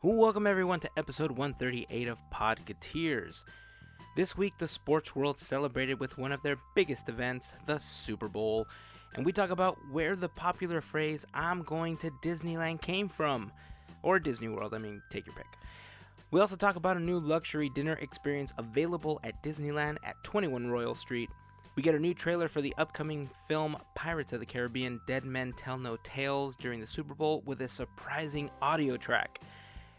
Welcome everyone to episode 138 of Podcateers. This week, the sports world celebrated with one of their biggest events, the Super Bowl, and we talk about where the popular phrase "I'm going to Disneyland" came from, or Disney World. I mean, take your pick. We also talk about a new luxury dinner experience available at Disneyland at 21 Royal Street. We get a new trailer for the upcoming film Pirates of the Caribbean Dead Men Tell No Tales during the Super Bowl with a surprising audio track.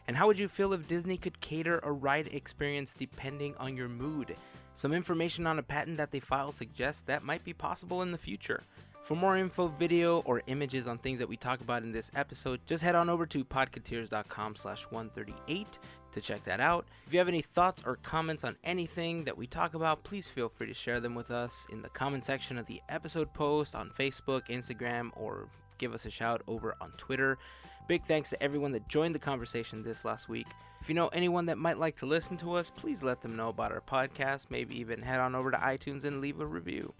And how would you feel if Disney could cater a ride experience depending on your mood? Some information on a patent that they filed suggests that might be possible in the future. For more info, video, or images on things that we talk about in this episode, just head on over to podcateers.com slash 138 to check that out. If you have any thoughts or comments on anything that we talk about, please feel free to share them with us in the comment section of the episode post on Facebook, Instagram, or give us a shout over on Twitter. Big thanks to everyone that joined the conversation this last week. If you know anyone that might like to listen to us, please let them know about our podcast. Maybe even head on over to iTunes and leave a review.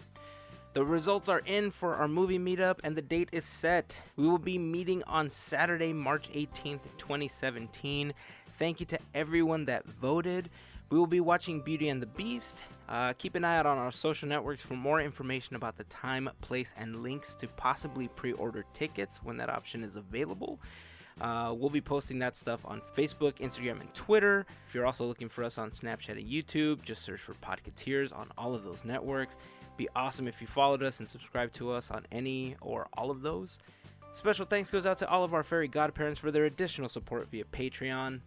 The results are in for our movie meetup and the date is set. We will be meeting on Saturday, March 18th, 2017. Thank you to everyone that voted. We will be watching Beauty and the Beast. Uh, keep an eye out on our social networks for more information about the time, place, and links to possibly pre order tickets when that option is available. Uh, we'll be posting that stuff on Facebook, Instagram, and Twitter. If you're also looking for us on Snapchat and YouTube, just search for Podcateers on all of those networks. Be awesome if you followed us and subscribed to us on any or all of those. Special thanks goes out to all of our fairy godparents for their additional support via Patreon.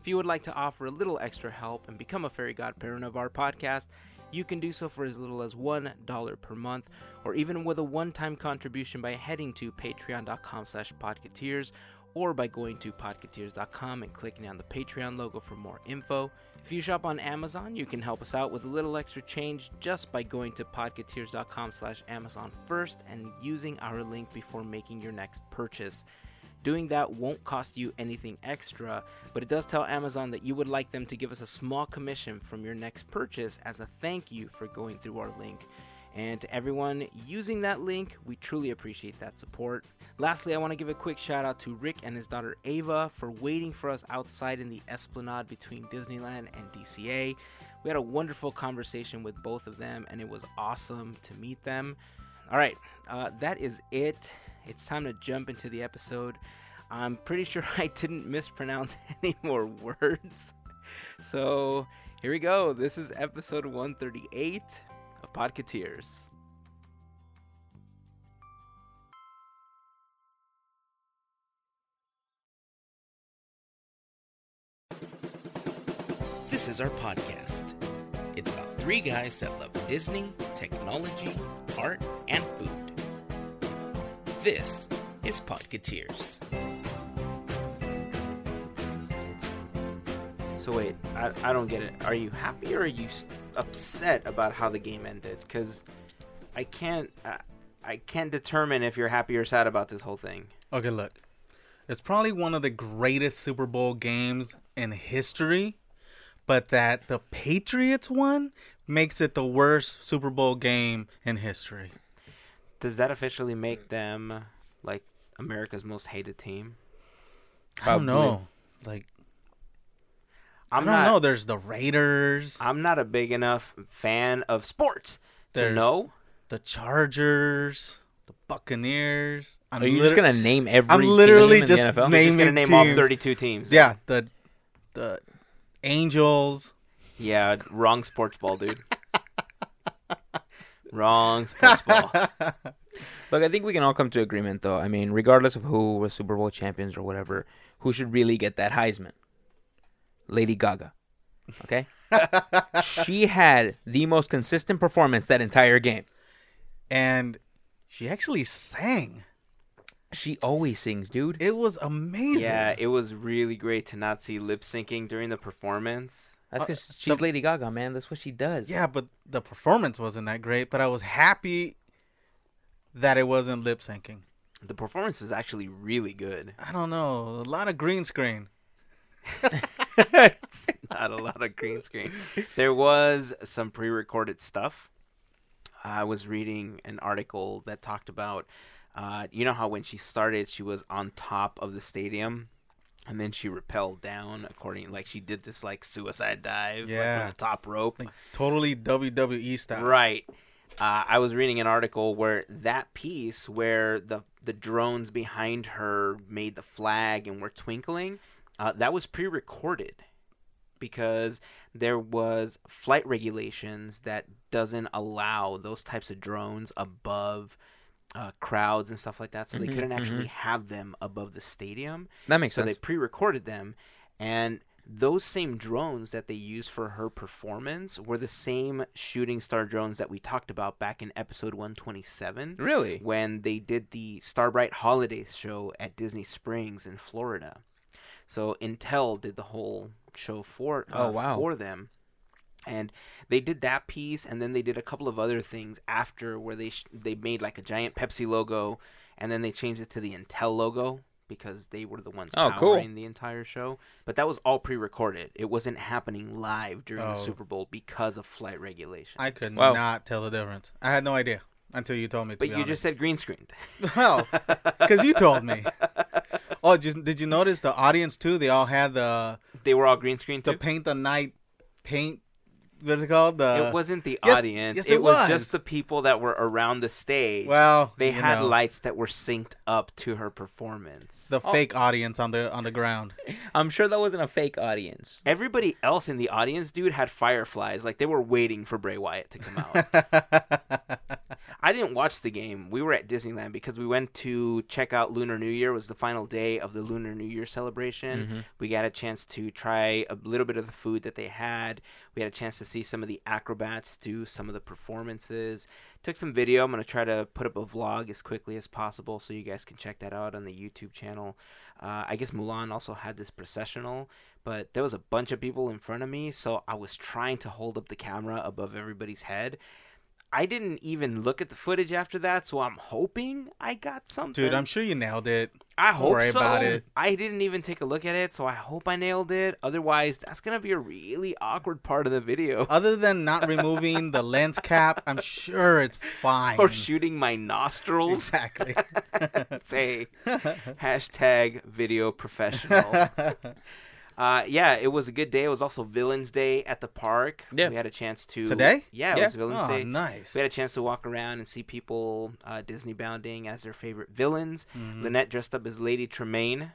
If you would like to offer a little extra help and become a fairy godparent of our podcast, you can do so for as little as $1 per month, or even with a one-time contribution by heading to patreon.com slash podcateers or by going to podcateers.com and clicking on the Patreon logo for more info. If you shop on Amazon, you can help us out with a little extra change just by going to podcateers.com slash Amazon first and using our link before making your next purchase. Doing that won't cost you anything extra, but it does tell Amazon that you would like them to give us a small commission from your next purchase as a thank you for going through our link. And to everyone using that link, we truly appreciate that support. Lastly, I want to give a quick shout out to Rick and his daughter Ava for waiting for us outside in the esplanade between Disneyland and DCA. We had a wonderful conversation with both of them, and it was awesome to meet them. All right, uh, that is it. It's time to jump into the episode. I'm pretty sure I didn't mispronounce any more words. So here we go. This is episode 138 of Podcateers. This is our podcast. It's about three guys that love Disney, technology, art, and. This is Podcateers. So wait, I, I don't get it. Are you happy or are you upset about how the game ended? Because I can't I, I can't determine if you're happy or sad about this whole thing. Okay, look. It's probably one of the greatest Super Bowl games in history, but that the Patriots won makes it the worst Super Bowl game in history. Does that officially make them like America's most hated team? I don't know. Like I'm I don't not, know. There's the Raiders, I'm not a big enough fan of sports to There's- know. the Chargers, the Buccaneers. I'm Are you lit- just gonna name every I'm literally team just in the NFL? ma- You're just gonna naming name all teams. 32 teams. Yeah, the the Angels. Yeah, wrong sports ball, dude. wrong sports ball. Look, I think we can all come to agreement, though. I mean, regardless of who was Super Bowl champions or whatever, who should really get that Heisman? Lady Gaga. Okay, she had the most consistent performance that entire game. and she actually sang. She always sings, dude. It was amazing. Yeah, it was really great to not see lip syncing during the performance. That's Uh, because she's the- Lady Gaga, man. That's what she does. Yeah, but the performance wasn't that great. But I was happy that it wasn't lip syncing. The performance was actually really good. I don't know, a lot of green screen. Not a lot of green screen. There was some pre-recorded stuff. I was reading an article that talked about, uh, you know how when she started, she was on top of the stadium, and then she rappelled down according like she did this like suicide dive like, Yeah. from the top rope. Like totally WWE style. Right. Uh, I was reading an article where that piece where the the drones behind her made the flag and were twinkling, uh, that was pre-recorded because there was flight regulations that doesn't allow those types of drones above uh, crowds and stuff like that. So they Mhm, couldn't actually have them above the stadium. That makes So sense. they pre-recorded them, and those same drones that they used for her performance were the same shooting star drones that we talked about back in episode 127 really? when they did the Starbright Holiday show at Disney Springs in Florida. So Intel did the whole show for uh, Oh, wow. for them. And they did that piece, and then they did a couple of other things after, where they sh- they made like a giant Pepsi logo, and then they changed it to the Intel logo because they were the ones Oh, cool. powering the entire show. But that was all pre-recorded; it wasn't happening live during the Oh. Super Bowl because of flight regulation. I could Wow. not tell the difference. I had no idea until you told me. To but be you just said green screened. well, because you told me. Oh, just, did you notice the audience too? They all had the they were all green screened the too. paint the night paint. What's it called? The it wasn't the yes- audience. yes, it, it was. was. just the people that were around the stage. well. they had know, lights that were synced up to her performance. the Oh. fake audience on the on the ground. I'm sure that wasn't a fake audience. Everybody else in the audience, dude, had fireflies. Like they were waiting for Bray Wyatt to come out. I didn't watch the game. We were at Disneyland because we went to check out Lunar New Year. It was the final day of the Lunar New Year celebration. Mhm. We got a chance to try a little bit of the food that they had. We had a chance to see some of the acrobats do some of the performances. Took some video. I'm going to try to put up a vlog as quickly as possible so you guys can check that out on the YouTube channel. Uh, I guess Mulan also had this processional, but there was a bunch of people in front of me, so I was trying to hold up the camera above everybody's head. I didn't even look at the footage after that, so I'm hoping I got something. Dude, I'm sure you nailed it. I Don't hope worry so. about it. I didn't even take a look at it, so I hope I nailed it. Otherwise, that's gonna be a really awkward part of the video. Other than not removing the lens cap, I'm sure it's fine. or shooting my nostrils. Exactly. Say hashtag video professional. Uh, yeah, it was a good day. It was also Villains Day at the park. Yeah. we had a chance to Today? Yeah, it Yeah. was Villains oh, Day. nice. We had a chance to walk around and see people uh, Disney bounding as their favorite villains. Mhm. Lynette dressed up as Lady Tremaine.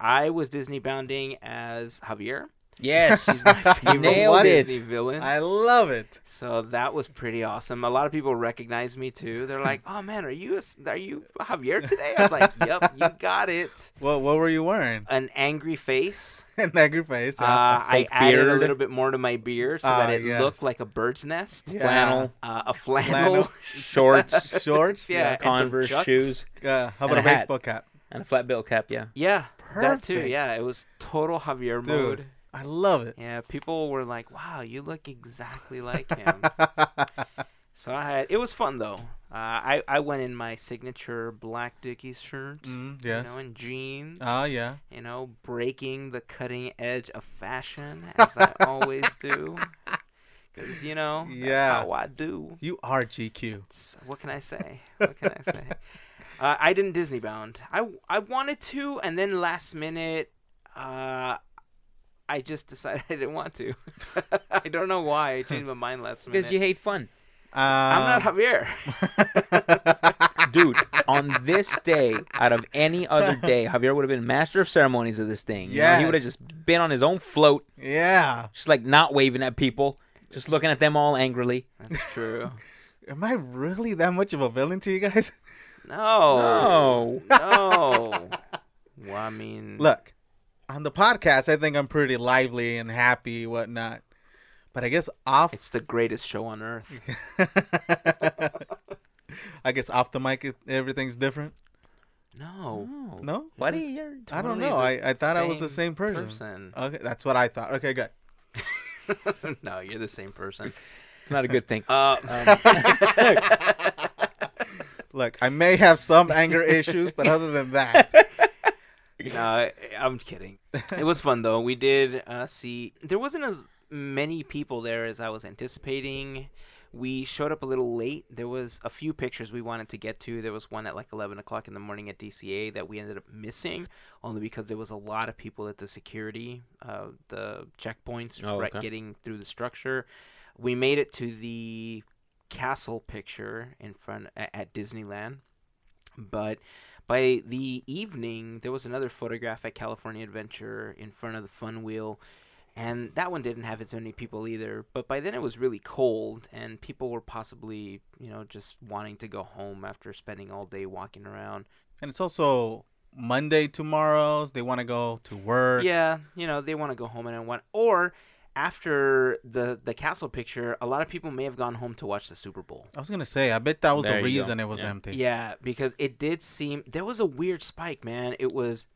I was Disney bounding as Javier. Yes, He's my favorite nailed Disney villain. I love it. So that was pretty awesome. A lot of people recognized me too. They're like, "Oh man, are you a, are you Javier today?" I was like, "Yep, you got it." What What were you wearing? An angry face. An angry your face. Uh. I fake added a little bit more to my beard so Ah, that it yes. looked like a bird's nest. Yeah. flannel, Uh, a flannel. Flannel. shorts, Shorts. yeah, and some Converse shoes, Uh, how And about a a baseball cap? and a flat bill cap. Yeah. Yeah, that too. Perfect. Yeah, it was total Javier Dude. mode. I love it. Yeah, people were like, "Wow, you look exactly like him." so I had it was fun though. Uh, I I went in my signature black Dickies shirt, mm, yes. you know, and jeans. Ah, yeah. you know, breaking the cutting edge of fashion as I always do. Because you know, that's Yeah. how I do. You are GQ. It's- what can I say? What can I say? Uh, I didn't Disney bound. I I wanted to, and then last minute, uh, I just decided I didn't want to. I don't know why. I changed my mind last minute. Because you hate fun, Um, I'm not Javier. dude. on this day, out of any other day, Javier would have been master of ceremonies of this thing. You know, he would have just been on his own float, yeah. just like not waving at people, just looking at them all angrily. That's true. Am I really that much of a villain to you guys? No. No. Well, I mean, Look, on the podcast, I think I'm pretty lively and happy, whatnot. But I guess off, it's the greatest show on earth. I guess off the mic, everything's different. No. No, buddy, you're I don't know. I, I thought I was the same same person. person. Okay, that's what I thought. Okay, good. no, you're the same person. it's not a good thing. Uh, Look, I may have some anger issues, but other than that, no, I'm kidding. It was fun though. We did uh, see there wasn't as many people there as I was anticipating. We showed up a little late. There was a few pictures we wanted to get to. There was one at like 11 o'clock in the morning at DCA that we ended up missing, only because there was a lot of people at the security, uh, the checkpoints, Oh, right, okay. getting through the structure. We made it to the castle picture in front at, at Disneyland, but by the evening there was another photograph at California Adventure in front of the Fun Wheel, and that one didn't have as many people either. But by then it was really cold, and people were possibly you know just wanting to go home after spending all day walking around. And it's also Monday tomorrow. They want to go to work. Yeah, you know they want to go home and want or. After the the castle picture, a lot of people may have gone home to watch the Super Bowl. I was gonna say. I bet that was There the you go. reason it was Yeah. empty. Yeah, because it did seem there was a weird spike, man. It was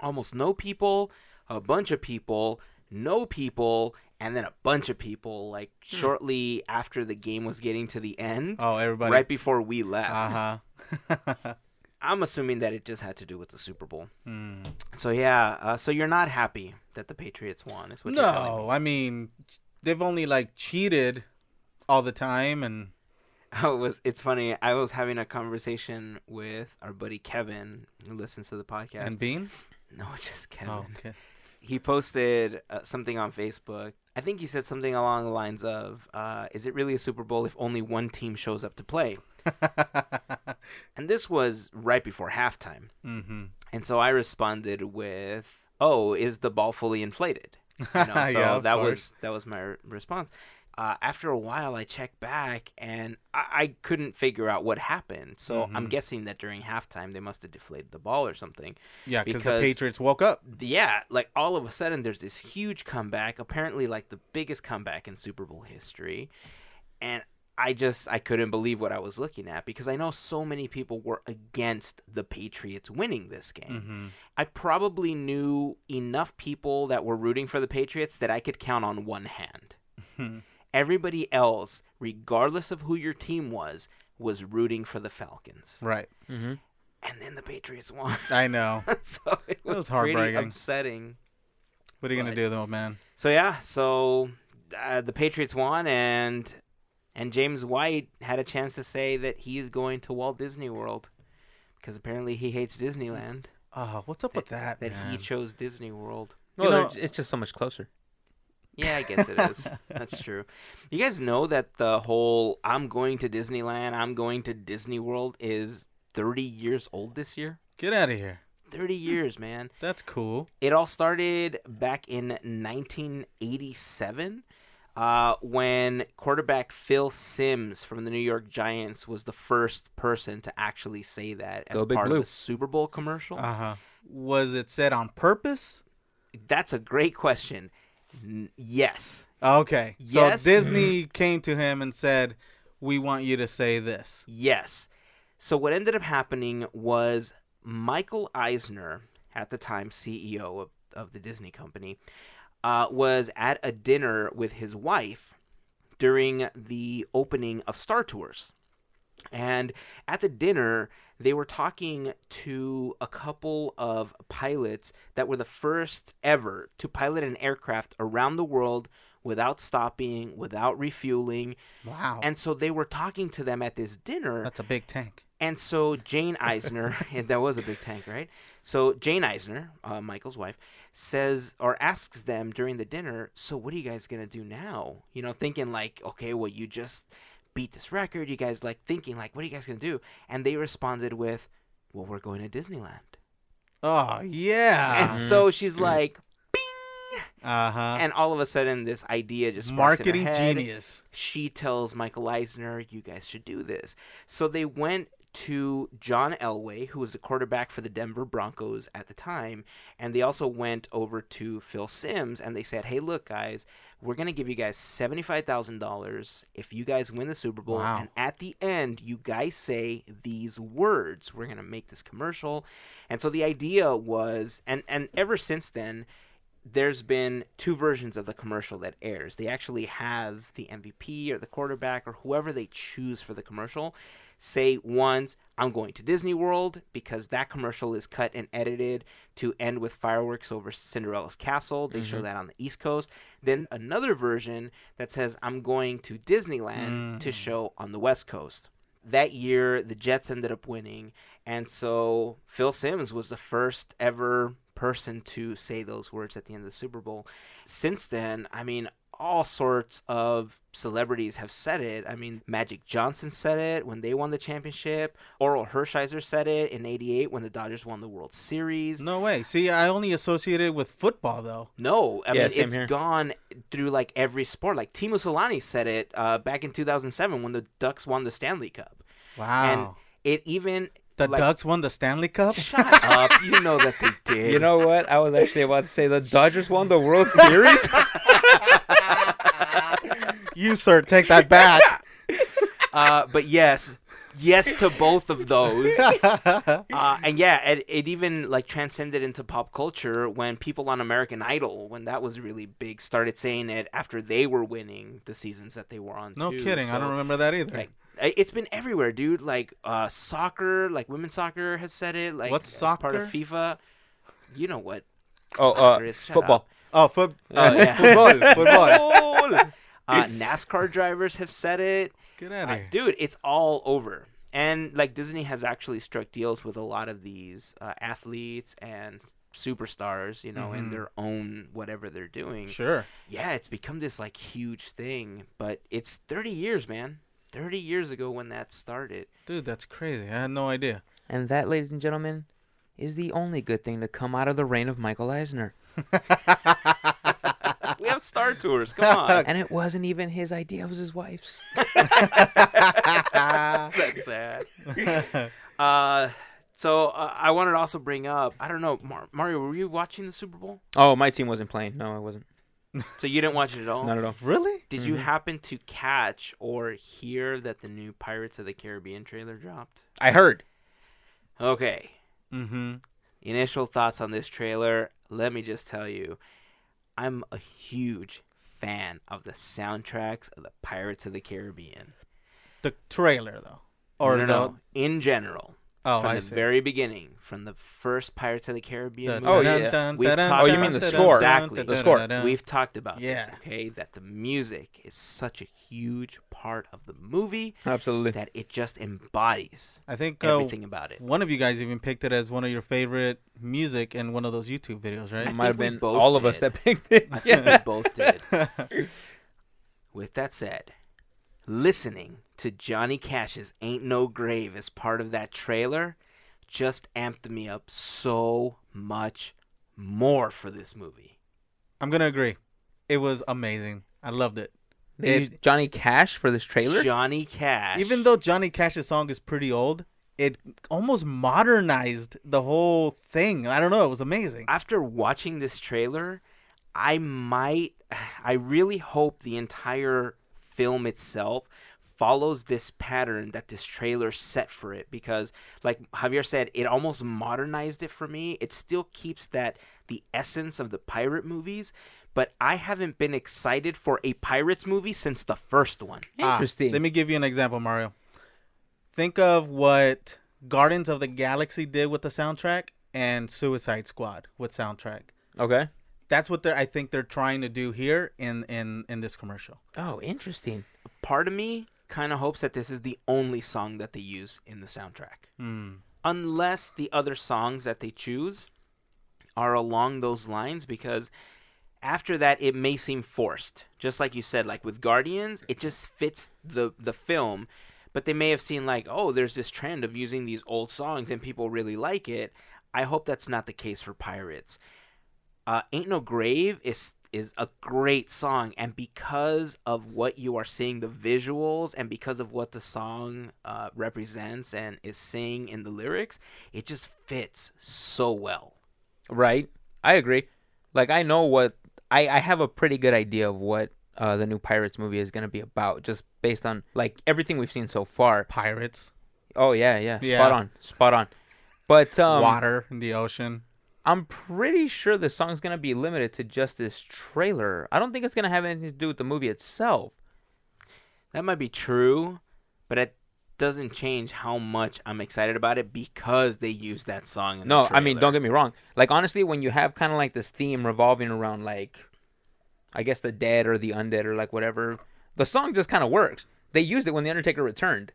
almost no people, a bunch of people, no people, and then a bunch of people. Like shortly after the game was getting to the end, Oh, everybody. right before we left. Uh huh. I'm assuming that it just had to do with the Super Bowl. Hmm. So yeah, uh, so you're not happy that the Patriots won? Is what you're No, me. I mean they've only like cheated all the time, and I was. It's funny. I was having a conversation with our buddy Kevin, who listens to the podcast. and Bean. no, just Kevin. Oh, okay. he posted uh, something on Facebook. I think he said something along the lines of, uh, "Is it really a Super Bowl if only one team shows up to play?" And this was right before halftime, mm-hmm. and so I responded with, "Oh, is the ball fully inflated?" You know, so Yeah, that course. was that was my re- response. Uh, after a while, I checked back and I, I couldn't figure out what happened. So I'm Mhm. guessing that during halftime they must have deflated the ball or something. Yeah, because the Patriots woke up. yeah, like all of a sudden there's this huge comeback, apparently like the biggest comeback in Super Bowl history. And I just I couldn't believe what I was looking at because I know so many people were against the Patriots winning this game. Mm-hmm. I probably knew enough people that were rooting for the Patriots that I could count on one hand. Everybody else, regardless of who your team was, was rooting for the Falcons. Right. Mm-hmm. And then the Patriots won. I know. so it was, was pretty heartbreaking. upsetting. What are you gonna do though, man? So yeah, so uh, the Patriots won, and and James White had a chance to say that he is going to Walt Disney World because apparently he hates Disneyland. Oh, what's up with that? That man? he chose Disney World. Well, know- it's- it's just so much closer. Yeah, I guess it is. That's true. You guys know that the whole "I'm going to Disneyland, I'm going to Disney World" is 30 years old this year. Get out of here. 30 hmm. years, man. That's cool. It all started back in 1987 uh, when quarterback Phil Simms from the New York Giants was the first person to actually say that as Go part of the Super Bowl commercial. Uh huh. Was it said on purpose? That's a great question. N- yes. Okay. So Yes. Disney came to him and said, "We want you to say this." Yes. So what ended up happening was Michael Eisner, at the time CEO of, of the Disney company, uh, was at a dinner with his wife during the opening of Star Tours. And at the dinner, they were talking to a couple of pilots that were the first ever to pilot an aircraft around the world without stopping, without refueling. Wow. And so they were talking to them at this dinner. That's a big tank. And so Jane Eisner, and that was a big tank, right? So Jane Eisner, uh, Michael's wife, says or asks them during the dinner, "So what are you guys gonna do now?" You know, thinking like, "Okay, well, you just beat this record. You guys like thinking like, what are you guys gonna do?" And they responded with, "Well, we're going to Disneyland." Oh yeah. And so she's like, Bing, Uh huh. and all of a sudden, this idea just sparks in her Marketing head. genius. she tells Michael Eisner, "You guys should do this." So they went to John Elway, who was the quarterback for the Denver Broncos at the time, and they also went over to Phil Simms and they said, "Hey, look, guys, we're gonna give you guys seventy-five thousand dollars if you guys win the Super Bowl, Wow. and at the end, you guys say these words. We're gonna make this commercial." And so the idea was, and and ever since then there's been two versions of the commercial that airs. They actually have the MVP or the quarterback or whoever they choose for the commercial say once, I'm going to Disney World because that commercial is cut and edited to end with fireworks over Cinderella's castle. They show mm-hmm. that on the East Coast. Then another version that says, I'm going to Disneyland to mm. show on the West Coast. That year, the Jets ended up winning. And so Phil Simms was the first ever person to say those words at the end of the Super Bowl. Since then, I mean, all sorts of celebrities have said it. I mean, Magic Johnson said it when they won the championship. Orel Hershiser said it in 88 when the Dodgers won the World Series. No way. See, I only associated it with football though. No, I Yeah, mean same it's here. gone through like every sport. Like Teemu Selanne said it uh, back in 2007 when the Ducks won the Stanley Cup, Wow. and it even the like, Ducks won the Stanley Cup. Shut up! You know that they did. You know what? I was actually about to say the Dodgers won the World Series. you sir, take that back. Uh, but yes, yes to both of those. Uh, and yeah, it, it even like transcended into pop culture when people on American Idol, when that was really big, started saying it after they were winning the seasons that they were on. no too. kidding. I don't remember that either. Like, it's been everywhere, dude. Like uh, soccer, like women's soccer has said it. Like What's soccer? part of? FIFA. You know what? oh, uh, is. Shut football. up. Oh, foot, Oh, yeah. football, football. Goal! uh, NASCAR drivers have said it. Get out Uh, here. dude, it's all over. And like Disney has actually struck deals with a lot of these uh, athletes and superstars, you know, in Mhm. their own whatever they're doing. Sure. Yeah, it's become this like huge thing, but it's 30 years, man. 30 years ago when that started. Dude, that's crazy. I had no idea. And that, ladies and gentlemen, is the only good thing to come out of the reign of Michael Eisner. We have Star Tours. Come on. And it wasn't even his idea; it was his wife's. That's sad. Uh, so uh, I wanted to also bring up. I don't know, Mar- Mario. Were you watching the Super Bowl? Oh, my team wasn't playing. No, I wasn't. So you didn't watch it at all. Not at all. really? Did you happen to catch or hear that the new Pirates of the Caribbean trailer dropped? I heard. Okay. Mm-hmm. Initial thoughts on this trailer. Let me just tell you, I'm a huge fan of the soundtracks of the Pirates of the Caribbean. The trailer though, or no, no, no. in general, oh, from I the see. very beginning, from the first Pirates of the Caribbean The Oh, movie. yeah. dun-dun, We've dun-dun, talked- Oh, you mean the score. Exactly. The score. We've talked about Yeah. this, okay? That the music is such a huge part of the movie Absolutely. that it just embodies I think uh, everything about it. one of you guys even picked it as one of your favorite music in one of those YouTube videos, right? I might have been both all of us that picked it. I think Yeah. we both did. With that said, listening to Johnny Cash's Ain't No Grave as part of that trailer just amped me up so much more for this movie. I'm gonna agree. It was amazing. I loved it. They It- used Johnny Cash for this trailer. Johnny Cash. Even though Johnny Cash's song is pretty old, it almost modernized the whole thing. I don't know. It was amazing. after watching this trailer, I might, I really hope the entire film itself follows this pattern that this trailer set for it because like Javier said it almost modernized it for me it still keeps that the essence of the pirate movies but I haven't been excited for a pirates movie since the first one Ah, Interesting. let me give you an example, Mario. Think of what Guardians of the Galaxy did with the soundtrack and Suicide Squad with soundtrack. Okay. That's what they're I think they're trying to do here in in in this commercial. Oh, interesting. part of me kind of hopes that this is the only song that they use in the soundtrack Hmm. unless the other songs that they choose are along those lines because after that it may seem forced just like you said like with guardians it just fits the the film but they may have seen like oh there's this trend of using these old songs and people really like it i hope that's not the case for pirates uh, ain't no grave is is a great song and because of what you are seeing the visuals and because of what the song uh, represents and is saying in the lyrics it just fits so well Right. I agree. Like I know what I I have a pretty good idea of what uh, the new Pirates movie is going to be about just based on like everything we've seen so far. Pirates, Oh yeah, yeah. Yeah. Spot on. Spot on. But um water in the ocean. I'm pretty sure the song's going to be limited to just this trailer. I don't think it's going to have anything to do with the movie itself. that might be true but at doesn't change how much I'm excited about it because they use that song. In No, the I mean, don't get me wrong. Like honestly, when you have kind of like this theme revolving around like, I guess the dead or the undead or like whatever, the song just kind of works. They used it when the Undertaker returned,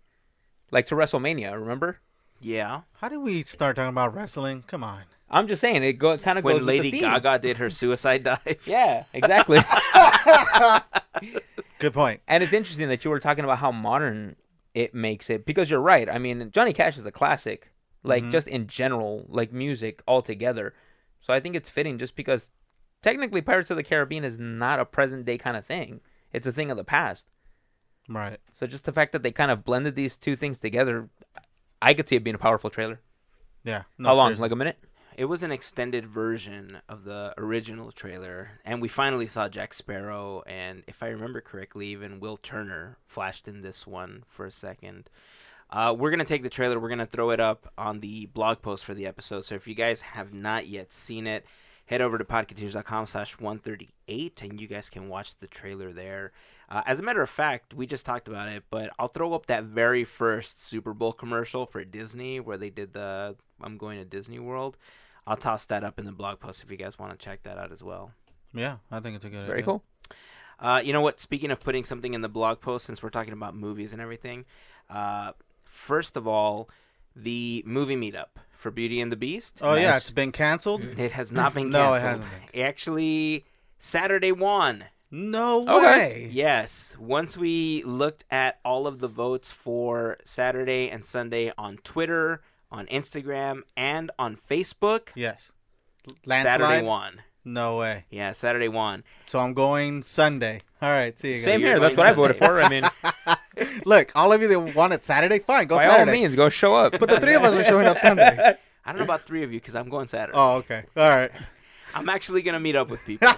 like to WrestleMania. Remember? Yeah, How did we start talking about wrestling? Come on. I'm just saying it go kind of goes when with Lady the theme. Gaga did her suicide dive. Yeah, exactly. Good point. and it's interesting that you were talking about how modern it makes it because you're right. I mean, Johnny Cash is a classic, like Mhm. just in general, like music altogether. So I think it's fitting just because technically Pirates of the Caribbean is not a present day kind of thing. It's a thing of the past. Right. So just the fact that they kind of blended these two things together, I could see it being a powerful trailer. Yeah. No, how long? seriously. Like a minute? It was an extended version of the original trailer, and we finally saw Jack Sparrow, and if I remember correctly, even Will Turner flashed in this one for a second. Uh, we're gonna take the trailer. We're gonna throw it up on the blog post for the episode. So if you guys have not yet seen it, head over to podcateers.com slash 138 and you guys can watch the trailer there. Uh, as a matter of fact, we just talked about it, but I'll throw up that very first Super Bowl commercial for Disney where they did the I'm going to Disney World. I'll toss that up in the blog post if you guys want to check that out as well. Yeah, I think it's a good Very idea. cool. Uh, you know what? Speaking of putting something in the blog post, since we're talking about movies and everything, uh, first of all, the movie meetup for Beauty and the Beast. Oh yeah, it's been canceled. It has not been canceled. No, it hasn't Actually, Saturday won. No Okay. way. Yes. Once we looked at all of the votes for Saturday and Sunday on Twitter, on Instagram, and on Facebook, Yes. Saturday Landslide. won. No way. Yeah, Saturday won. So I'm going Sunday. All right. See you guys. Same You're here. That's going what I voted for. I mean, Look, all of you that want it Saturday, fine, go by all means, go show up. But the three of us are showing up Sunday. I don't know about three of you because I'm going Saturday. Oh, okay. All right. I'm actually gonna meet up with people.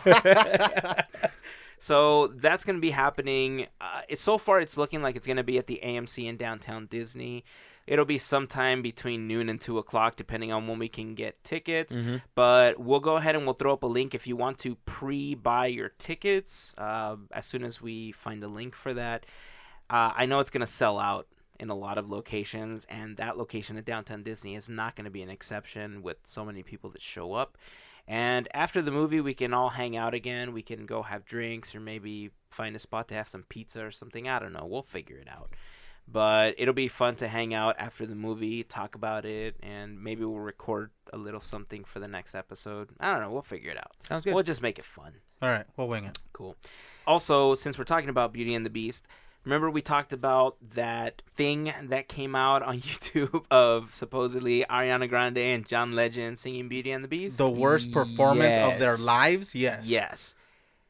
so that's gonna be happening. Uh, it's so far it's looking like it's gonna be at the AMC in downtown Disney. It'll be sometime between noon and two o'clock, depending on when we can get tickets. Mhm. But we'll go ahead and we'll throw up a link if you want to pre-buy your tickets. Uh, as soon as we find a link for that, uh, I know it's gonna sell out in a lot of locations, and that location at downtown Disney is not going to be an exception with so many people that show up. And after the movie, we can all hang out again. We can go have drinks or maybe find a spot to have some pizza or something. I don't know. We'll figure it out. But it'll be fun to hang out after the movie, talk about it, and maybe we'll record a little something for the next episode. I don't know. We'll figure it out. Sounds good. We'll just make it fun. All right. We'll wing it. Cool. Also, since we're talking about Beauty and the Beast, remember we talked about that thing that came out on YouTube of supposedly Ariana Grande and John Legend singing Beauty and the Beast? The worst performance of their lives. Yes. Yes.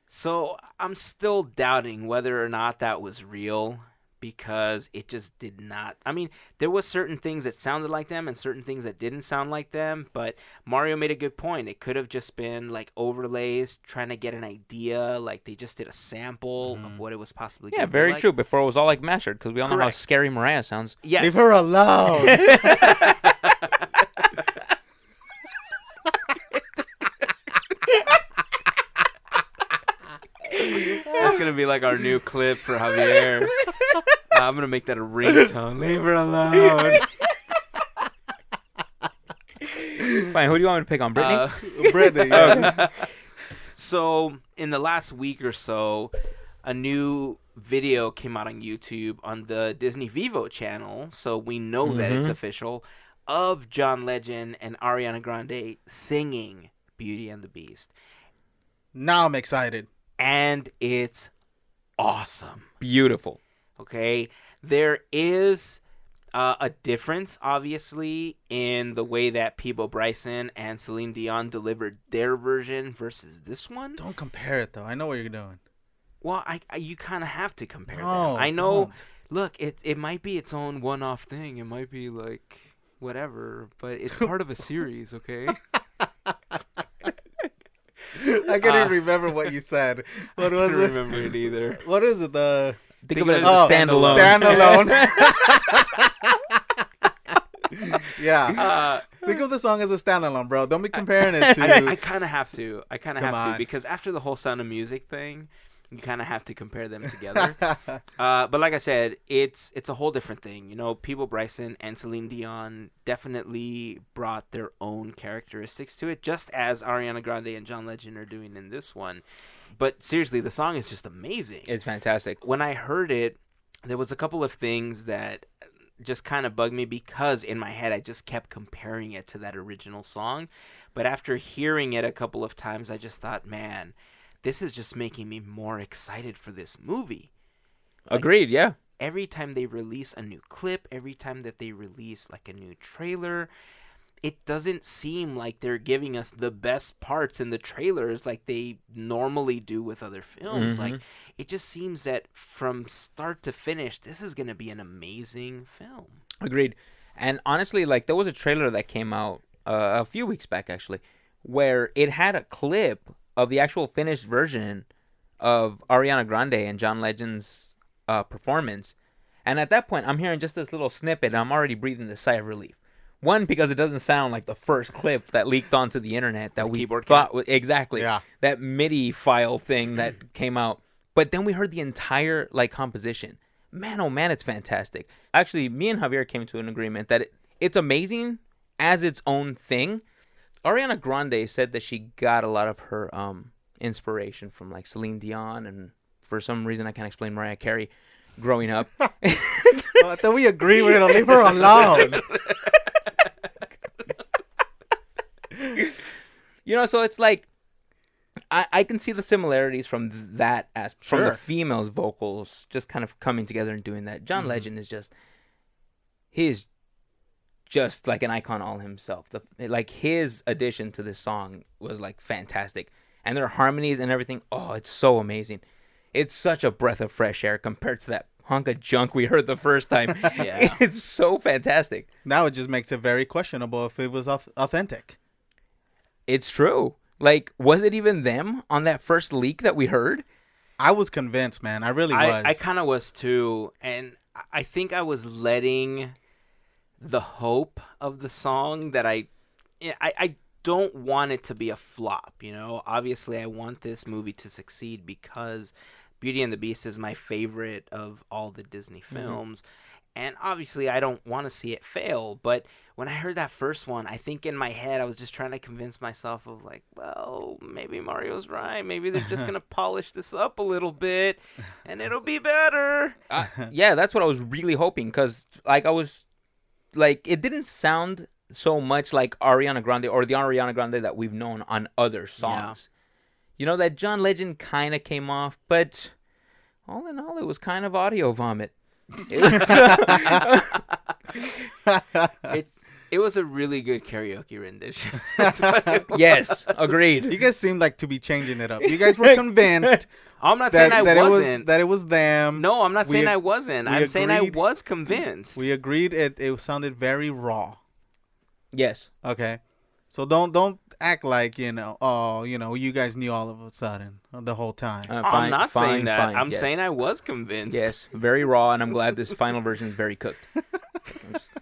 So I'm still doubting whether or not that was real because it just did not. I mean, there was certain things that sounded like them and certain things that didn't sound like them, but Mario made a good point. It could have just been like overlays trying to get an idea, like they just did a sample Mhm. of what it was possibly yeah, very like. true. Before it was all like mastered because we all know how scary Mariah sounds. Yes. Leave her alone. That's gonna be like our new clip for Javier. I'm gonna make that a ringtone. Leave her alone. Fine. Who do you want me to pick on, Brittany? Uh, Brittany. Yeah. so in the last week or so, a new video came out on YouTube on the Disney Vevo channel, so we know that it's Mhm. official, of John Legend and Ariana Grande singing Beauty and the Beast. Now I'm excited. And it's awesome. Beautiful. Okay, there is uh, a difference, obviously, in the way that Peabo Bryson and Celine Dion delivered their version versus this one. Don't compare it though. I know what you're doing. Well, I, I you kind of have to compare No, them. I know. don't. Look, it it might be its own one-off thing. It might be like whatever, but it's part of a series. Okay. I couldn't Uh, remember what you said. What was I it? don't remember it either. What is it? The Think, Think of it as a standalone. standalone. yeah. Uh, Think of the song as a standalone, bro. Don't be comparing it to. I, I kind of have to. I kind of have to because after the whole Sound of Music thing, You kind of have to compare them together. uh, but like I said, it's it's a whole different thing. You know, Peabo Bryson and Celine Dion definitely brought their own characteristics to it, just as Ariana Grande and John Legend are doing in this one. But seriously, the song is just amazing. It's fantastic. when I heard it, there was a couple of things that just kind of bugged me because in my head I just kept comparing it to that original song. But after hearing it a couple of times, I just thought, man, this is just making me more excited for this movie. Agreed. Yeah. Every time they release a new clip, every time that they release like a new trailer, it doesn't seem like they're giving us the best parts in the trailers like they normally do with other films. Like Mhm. it just seems that from start to finish, this is going to be an amazing film. Agreed. And honestly, like there was a trailer that came out uh, a few weeks back, actually, where it had a clip of the actual finished version of Ariana Grande and John Legend's uh, performance. And at that point, I'm hearing just this little snippet, and I'm already breathing the sigh of relief. One, because it doesn't sound like the first clip that leaked onto the internet that The we thought wa- exactly Yeah. that MIDI file thing that came out. But then we heard the entire like composition. Man, oh man, it's fantastic. Actually, me and Javier came to an agreement that it, it's amazing as its own thing. Ariana Grande said that she got a lot of her um inspiration from like Celine Dion and for some reason I can't explain Mariah Carey growing up. Well, I thought we agreed we're gonna leave her alone. You know, so it's like I, I can see the similarities from that as from the females' vocals just kind of coming together and doing that. John Mhm. Legend is just he is just like an icon all himself. The like his addition to this song was like fantastic, and their harmonies and everything. Oh, it's so amazing. It's such a breath of fresh air compared to that hunk of junk we heard the first time. Yeah. it's so fantastic. now it just makes it very questionable if it was authentic. It's true. Like, was it even them on that first leak that we heard? I was convinced, man. I really was. I, I kind of was too, and I- I think I was letting the hope of the song that I, I, I don't want it to be a flop. You know, obviously, I want this movie to succeed because Beauty and the Beast is my favorite of all the Disney mm-hmm. films. And obviously, I don't want to see it fail. But when I heard that first one, I think in my head, I was just trying to convince myself of like, well, maybe Mario's right. Maybe they're just going to polish this up a little bit and it'll be better. Uh, yeah, that's what I was really hoping because, like, I was like, it didn't sound so much like Ariana Grande or the Ariana Grande that we've known on other songs. You know, that John Legend kind of came off, but all in all, it was kind of audio vomit. It was- It's it was a really good karaoke rendition. That's what yes, agreed. you guys seemed like to be changing it up. You guys were convinced I'm not that, saying I that it was wasn't. that it was them. no, I'm not we saying ag- I wasn't. I'm saying I was convinced. We agreed it. It sounded very raw. Yes. Okay, so don't don't act like you know. Oh, you know, you guys knew all of a sudden uh, the whole time. Uh, I'm not fine, saying that. fine, I'm yes. saying I was convinced. Yes, very raw, and I'm glad this final version is very cooked. Just-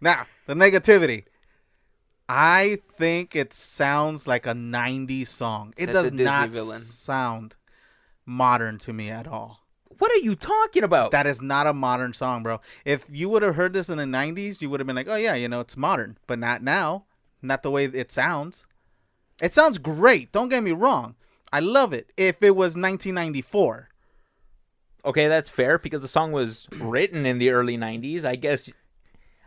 Now, the negativity. I think it sounds like a 90s song. It Said does not villain. sound modern to me at all. What are you talking about? That is not a modern song, bro. If you would have heard this in the 90s, you would have been like, oh, yeah, you know, it's modern. But not now. Not the way it sounds. It sounds great. Don't get me wrong. I love it. If it was 1994. Okay, that's fair because the song was written in the early '90s. I guess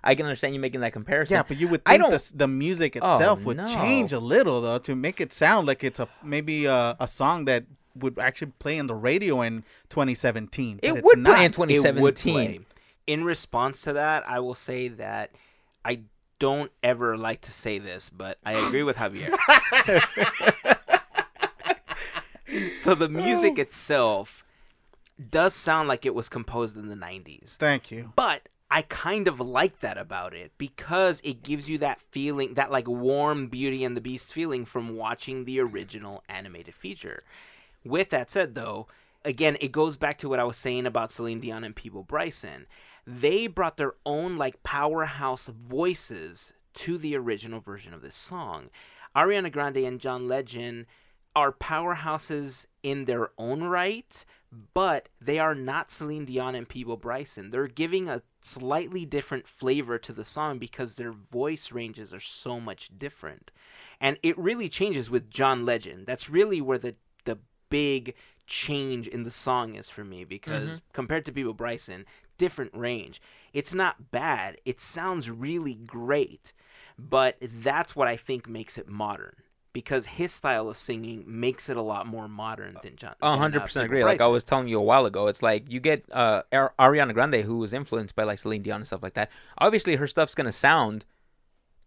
I can understand you making that comparison. Yeah, but you would I think don't- the, the music Oh, itself would no. change a little though to make it sound like it's a maybe a, a song that would actually play on the radio in 2017. but it it's would not. play in It would 2017. play. In response to that, I will say that I don't ever like to say this, but I agree with Javier. so the music oh. itself does sound like it was composed in the 90s. Thank you. But I kind of like that about it because it gives you that feeling, that like warm Beauty and the Beast feeling from watching the original animated feature. With that said, though, again, it goes back to what I was saying about Celine Dion and Peabo Bryson. They brought their own like powerhouse voices to the original version of this song. Ariana Grande and John Legend are powerhouses in their own right, but they are not Celine Dion and Peabo Bryson. They're giving a slightly different flavor to the song because their voice ranges are so much different. And it really changes with John Legend. That's really where the big change in the song is for me because compared to Peabo Bryson, different range. It's not bad. It sounds really great, but that's what I think makes it modern because his style of singing makes it a lot more modern than John. A than, hundred uh, percent agree. Like I was telling you a while ago, it's like you get uh Ar- Ariana Grande, who was influenced by like Celine Dion and stuff like that. Obviously, her stuff's gonna sound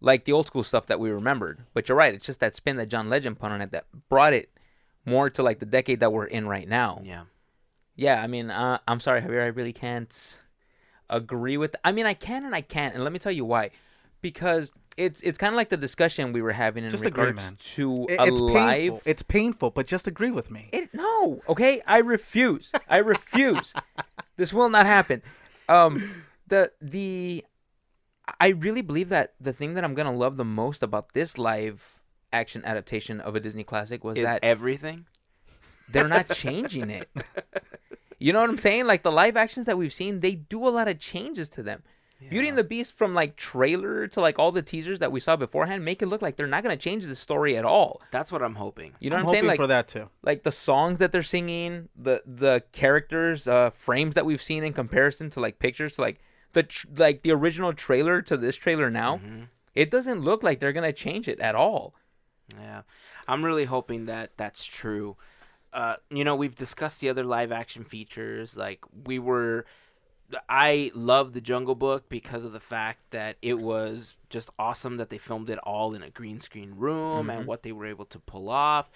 like the old school stuff that we remembered. But you're right; it's just that spin that John Legend put on it that brought it more to like the decade that we're in right now. Yeah. Yeah, I mean, uh, I'm sorry, Javier. I really can't agree with. I mean, I can and I can't, and let me tell you why. Because it's it's kind of like the discussion we were having in Just agree, regards man. to It- a it's live. painful. It's painful, but just agree with me. It, no, okay, I refuse. I refuse. this will not happen. Um, the the, I really believe that the thing that I'm gonna love the most about this live action adaptation of a Disney classic was Is that everything? they're not changing it. You know what I'm saying? Like the live actions that we've seen, they do a lot of changes to them. Beauty and the Beast from like trailer to like all the teasers that we saw beforehand make it look like they're not gonna change the story at all. That's what I'm hoping. You know I'm what I'm saying? hoping Like for that too. like the songs that they're singing, the the characters, uh, frames that we've seen in comparison to like pictures to like the tr- like the original trailer to this trailer now, Mm-hmm. it doesn't look like they're gonna change it at all. Yeah, I'm really hoping that that's true. Uh, you know, we've discussed the other live action features. Like we were, I love the Jungle Book because of the fact that it was just awesome that they filmed it all in a green screen room and what they were able to pull off.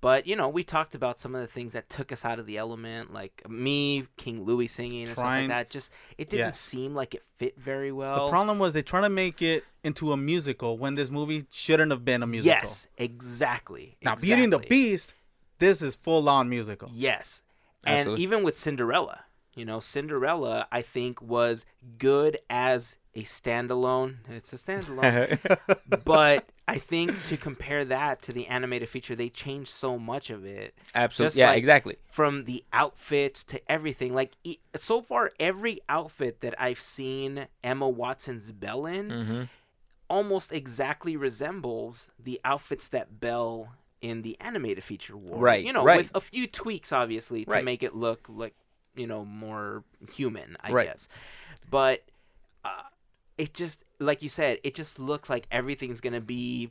But you know, we talked about some of the things that took us out of the element, like me, King Louis singing and stuff like that. Just it didn't Yeah. seem like it fit very well. The problem was they trying to make it into a musical when this movie shouldn't have been a musical. yes, exactly. Now, Beauty and the. Beast, this is full on musical. Yes. And Absolutely. even with Cinderella, you know, Cinderella, I think, was good as a standalone. It's a standalone. but I think to compare that to the animated feature, they changed so much of it. Absolutely, Just yeah, like- exactly. From the outfits to everything. Like, so far, every outfit that I've seen Emma Watson's Belle in hmm almost exactly resembles the outfits that Belle in the animated feature wore. Right, You know, right. with a few tweaks, obviously, to Right. make it look like, you know, more human, I Right. guess. But uh, it just, like you said, it just looks like everything's going to be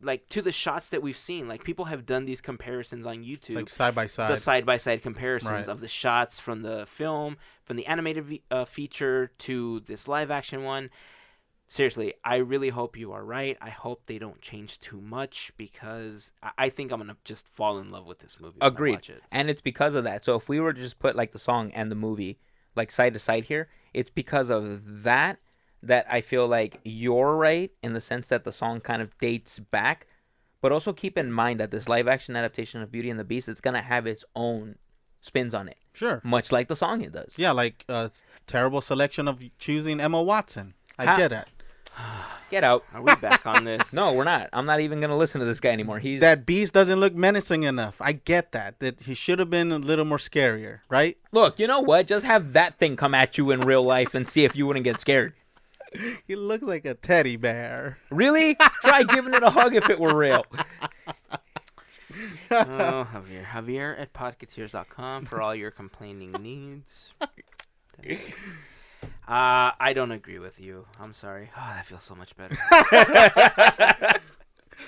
like to the shots that we've seen. Like people have done these comparisons on YouTube Like side by side. the side by side comparisons Right. of the shots from the film, from the animated uh, feature to this live action one. Seriously, I really hope you are right. I hope they don't change too much because I, I think I'm gonna just fall in love with this movie. when I Agreed. watch it. And it's because of that. So if we were to just put like the song and the movie like side to side here, it's because of that that I feel like you're right in the sense that the song kind of dates back. But also keep in mind that this live action adaptation of Beauty and the Beast is gonna have its own spins on it, Sure. much like the song it does. Yeah, like uh, a terrible selection of choosing Emma Watson. I Ha- get it. Get out. Are we back on this? No, we're not. I'm not even gonna listen to this guy anymore. He's That beast doesn't look menacing enough. I get that. That he should have been a little more scarier, right? look. You know what? Just have that thing come at you in real life and see if you wouldn't get scared. He looks like a teddy bear. Really? Try giving it a hug if it were real. oh, Javier. Javier at podcateers.com for all your complaining needs. Uh, I don't agree with you. I'm sorry. Oh, that feels so much better.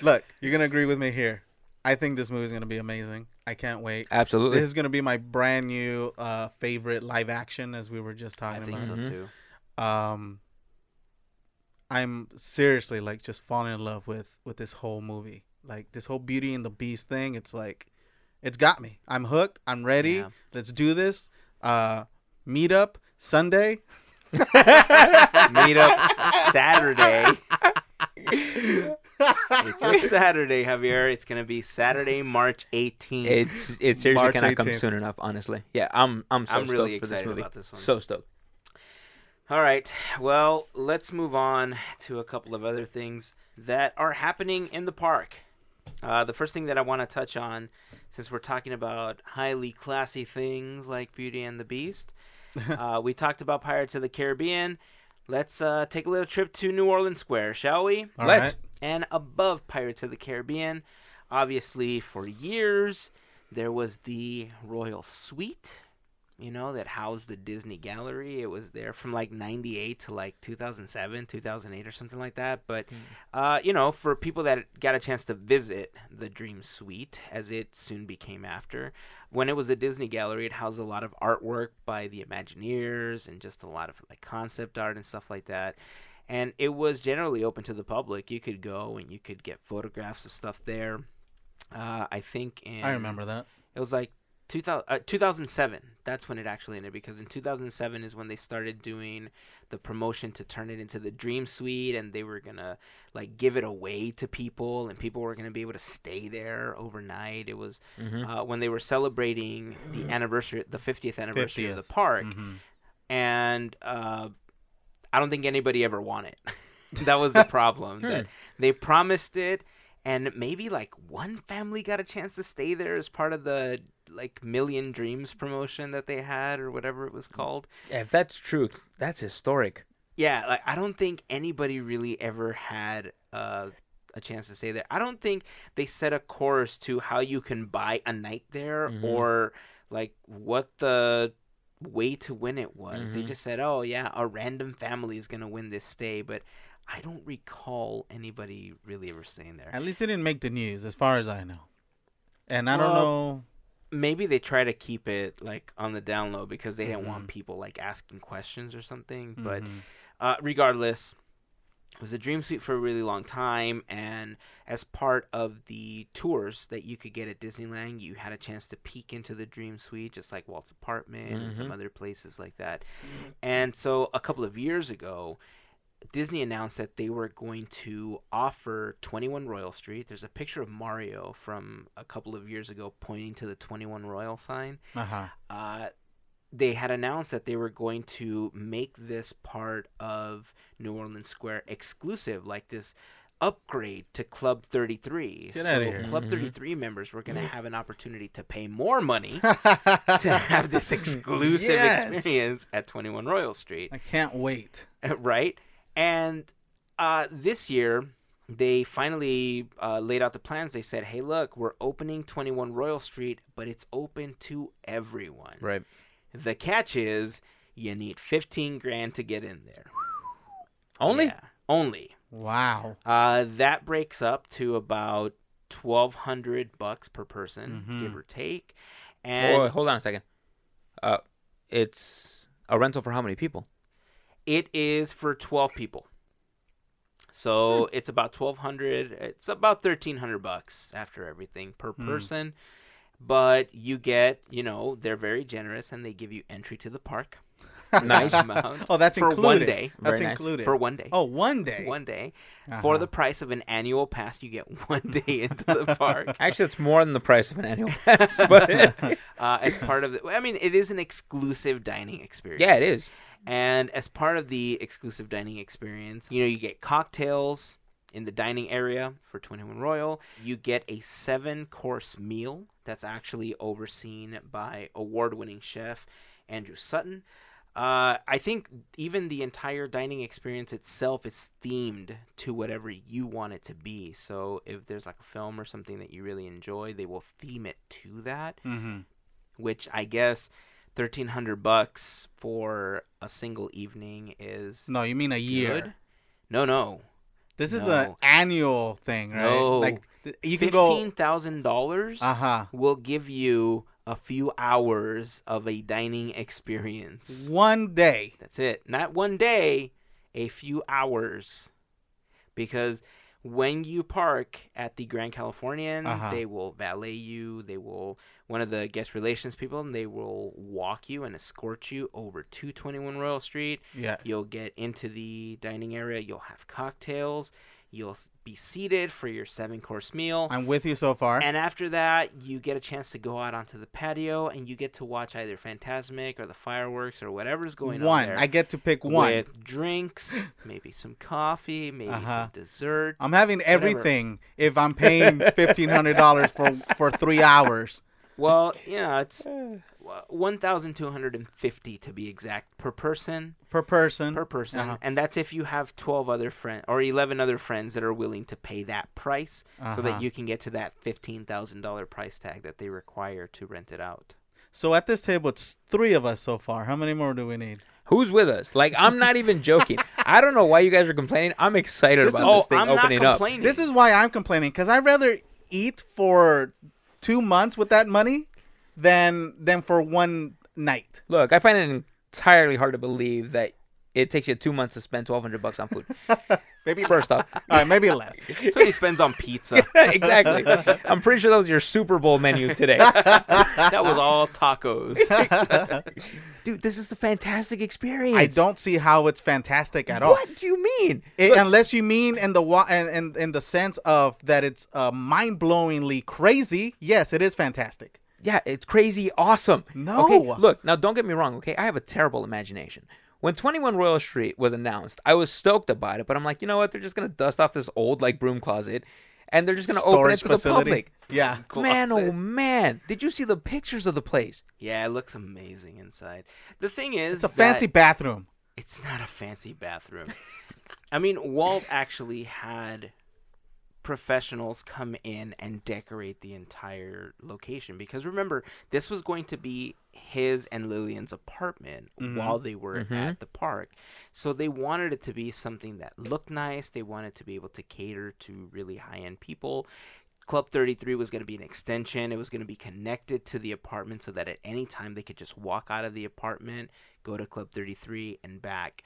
Look, you're gonna agree with me here. I think this movie's gonna be amazing. I can't wait. Absolutely. This is gonna be my brand new uh, favorite live action, as we were just talking about. I think about. so Mhm. too. Um, I'm seriously like just falling in love with with this whole movie. Like this whole Beauty and the Beast thing. It's like, it's got me. I'm hooked. I'm ready. Yeah. Let's do this. Uh, meet up Sunday. Meet up Saturday. it's a Saturday, Javier. It's gonna be Saturday, March 18th. It's it seriously March cannot come soon enough. Honestly, yeah, I'm I'm so I'm really stoked for this excited movie. about this one. So stoked. All right. Well, let's move on to a couple of other things that are happening in the park. Uh, the first thing that I want to touch on, since we're talking about highly classy things like Beauty and the Beast, uh, we talked about Pirates of the Caribbean. Let's uh, take a little trip to New Orleans Square, shall we? All Let's. right. And above Pirates of the Caribbean, obviously for years, there was the Royal Suite, you know, that housed the Disney Gallery. It was there from like 98 to like 2007, 2008 or something like that. But, uh, you know, for people that got a chance to visit the Dream Suite, as it soon became after, when it was a Disney Gallery, it housed a lot of artwork by the Imagineers and just a lot of like concept art and stuff like that and it was generally open to the public. You could go and you could get photographs of stuff there. Uh, I think in I remember that. it was like 2000, uh, 2007. That's when it actually ended because in 2007 is when they started doing the promotion to turn it into the Dream Suite, and they were gonna like give it away to people, and people were gonna be able to stay there overnight. It was Mhm. uh, when they were celebrating the anniversary, the 50th anniversary of the 50th. park Mhm. and uh, I don't think anybody ever won it. that was the problem. that they promised it, and maybe like one family got a chance to stay there as part of the like Million Dreams promotion that they had or whatever it was called. Yeah, if that's true, that's historic. Yeah, like I don't think anybody really ever had uh, a chance to say that. I don't think they set a course to how you can buy a night there Mhm. or like what the way to win it was. They Mhm. just said, "Oh yeah, a random family is gonna win this stay," but I don't recall anybody really ever staying there. At least it didn't make the news, as far as I know. And I don't know. Maybe they try to keep it like on the down low because they didn't want Mhm. people like asking questions or something. But Mhm. uh, regardless, it was a dream suite for a really long time, and as part of the tours that you could get at Disneyland, you had a chance to peek into the dream suite, just like Walt's apartment and some Mhm. other places like that. And so, a couple of years ago, Disney announced that they were going to offer 21 Royal Street. There's a picture of Mario from a couple of years ago pointing to the 21 Royal sign uh-huh. uh, they had announced that they were going to make this part of New Orleans Square exclusive, like this upgrade to Club 33. Get so outta here. Club Mhm. 33 members were going to have an opportunity to pay more money to have this exclusive Yes. experience at 21 Royal Street I can't wait. right? And uh, this year, they finally uh, laid out the plans. They said, "Hey, look, we're opening 21 Royal Street, but it's open to everyone. Right. The catch is you need 15 grand to get in there. Only? Yeah, only. Wow. Uh, that breaks up to about 1,200 bucks per person, Mhm. give or take. Oh, And hold on a second. Uh, it's a rental for how many people? It is for 12 people. So it's about 1200 it's about 1300 bucks after everything per Hmm. person. But you get, you know, they're very generous and they give you entry to the park. Nice. amount Oh, that's for included. one day. That's Very nice. included. For one day. oh, one day. One day. Uh-huh. For the price of an annual pass, you get one day into the park. Actually, it's more than the price of an annual pass. But uh, as part of the, I mean, it is an exclusive dining experience. yeah, it is. And as part of the exclusive dining experience, you know, you get cocktails in the dining area for 21 Royal. You get a seven course meal that's actually overseen by award winning chef Andrew Sutton. Uh, I think even the entire dining experience itself is themed to whatever you want it to be. So if there's like a film or something that you really enjoy, they will theme it to that Mm-hmm. which I guess thirteen hundred bucks for a single evening is No, you mean a year. good. No, no, This is an annual thing, right? No. Like you can fifteen go. thousand dollars Uh huh. will give you a few hours of a dining experience. One day. That's it. Not one day, a few hours. Because when you park at the Grand Californian, Uh-huh. they will valet you. They will one of the guest relations people, and they will walk you and escort you over to 21 Royal Street. Yeah. You'll get into the dining area. You'll have cocktails. You'll be seated for your seven course meal. I'm with you so far. And after that, you get a chance to go out onto the patio and you get to watch either Fantasmic or the fireworks or whatever's going on one. I get to pick one. With drinks, maybe some coffee, maybe Uh-huh. some dessert. I'm having everything if I'm paying fifteen hundred dollars for for three hours. Well, you know, it's one thousand two hundred and fifty to be exact per person. per person. Per person, Uh-huh. and that's if you have twelve other friends or eleven other friends that are willing to pay that price, so Uh-huh. that you can get to that fifteen thousand dollar price tag that they require to rent it out. So at this table, it's three of us so far. How many more do we need? Who's with us? Like, I'm not even joking. I don't know why you guys are complaining. I'm excited This about is- oh, this thing I'm opening not up. This is why I'm complaining because I'd rather eat for two months with that money than than for one night. Look, I find it entirely hard to believe that it takes you two months to spend 1200 bucks on food. Maybe First off, all right, maybe less. That's what he spends on pizza. exactly. I'm pretty sure that was your Super Bowl menu today. that was all tacos. Dude, this is the fantastic experience. I don't see how it's fantastic at all. What do you mean? It- Look, unless you mean in the wa- and in, in the sense of that it's uh, mind-blowingly crazy. Yes, it is fantastic. Yeah, it's crazy awesome. No. Okay, look, now don't get me wrong, okay? I have a terrible imagination. When 21 Royal Street was announced, I was stoked about it, but I'm like, you know what? They're just going to dust off this old, like, broom closet, and they're just going to open it to facility. the public. Yeah. Man, oh man. Did you see the pictures of the place? Yeah, it looks amazing inside. The thing is, It's a fancy bathroom. It's not a fancy bathroom. I mean, Walt actually had professionals come in and decorate the entire location because remember, this was going to be his and Lillian's apartment mm-hmm. while they were mm-hmm. at the park. So they wanted it to be something that looked nice. They wanted to be able to cater to really high-end people. Club 33 was going to be an extension. It was going to be connected to the apartment so that at any time they could just walk out of the apartment, go to Club 33 and back.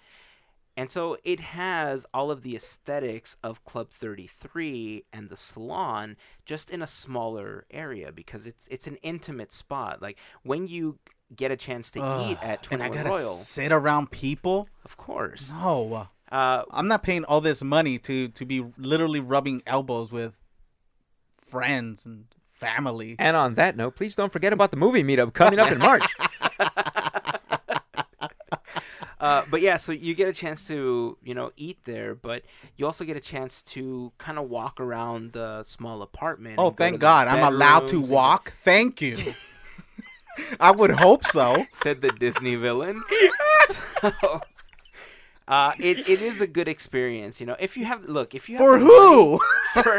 And so it has all of the aesthetics of Club 33 and the salon just in a smaller area because it's it's an intimate spot. Like when you get a chance to eat Ugh, at and I gotta Royal, sit around people. of course. No, Uh, I'm not paying all this money to to be literally rubbing elbows with friends and family. And on that note, please don't forget about the movie meetup coming up in March. Uh, but yeah, so you get a chance to you know eat there, but you also get a chance to kind of walk around the small apartment. Oh, and go thank God, I'm allowed to bedrooms and- walk. Thank you. I would hope so. Said the Disney villain. so, uh, it it is a good experience, you know. If you have look, if you have For who? money- for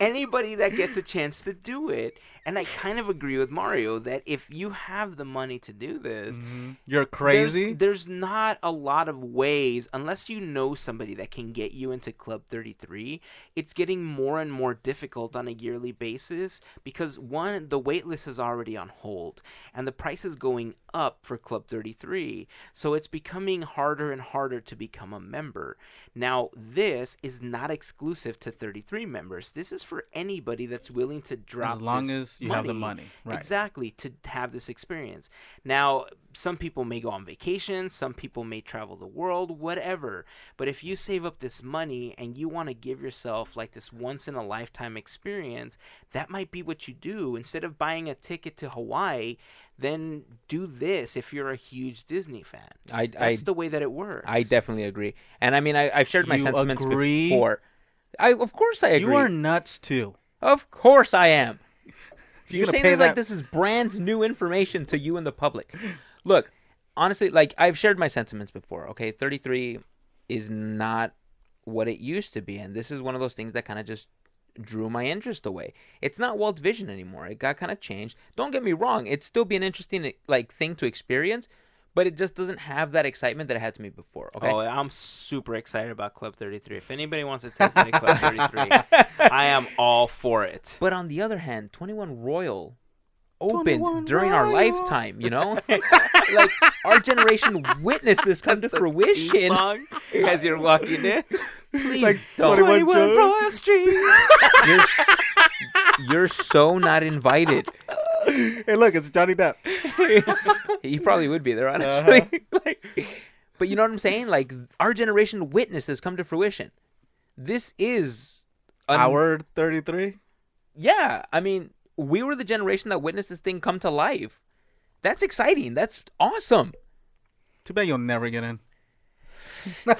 anybody that gets a chance to do it, and I kind of agree with Mario that if you have the money to do this, mm-hmm. You're there's- crazy. There's, not a lot of ways, unless you know somebody that can get you into Club 33. It's getting more and more difficult on a yearly basis because one, the wait list is already on hold, and the price is going up for Club 33. So it's becoming harder and harder to become a member. Now, this is not exclusive to 33 members. This is for anybody that's willing to drop As long this as you have the money, right. Exactly, to have this experience. Now, some people may go on vacation, some people may travel the world, whatever. But if you save up this money and you want to give yourself like this once in a lifetime experience, that might be what you do. Instead of buying a ticket to Hawaii, then do this if you're a huge Disney fan. I, I, That's the way that it works. I definitely agree. And I mean, I, I've shared my You sentiments agree? before. I, of course, I agree. You are nuts too. Of course, I am. You're You're saying this like this is brand new information to you and the public. Look, honestly, like I've shared my sentiments before. Okay, 33 is not what it used to be, and this is one of those things that kind of just drew my interest away. It's not Walt's vision anymore. It got kind of changed. Don't get me wrong; it'd still be an interesting like thing to experience, but it just doesn't have that excitement that it had to me before. Okay. Oh, I'm super excited about Club 33. If anybody wants to take me to Club 33, I am all for it. But on the other hand, 21 Royal opened 21 during our lifetime, you know? like our generation witnessed this come to Theme fruition. song as you're walking in. Please Like don't. 21 Joe. Royal Street. You're, you're so not invited. Hey, look, it's Johnny Depp. He probably would be there, honestly. Uh-huh. like, but you know what I'm saying? Like our generation witnessed this come to fruition. this is an- Hour 33? Yeah, I mean, we were the generation that witnessed this thing come to life. That's exciting. That's awesome. Too bad you'll never get in.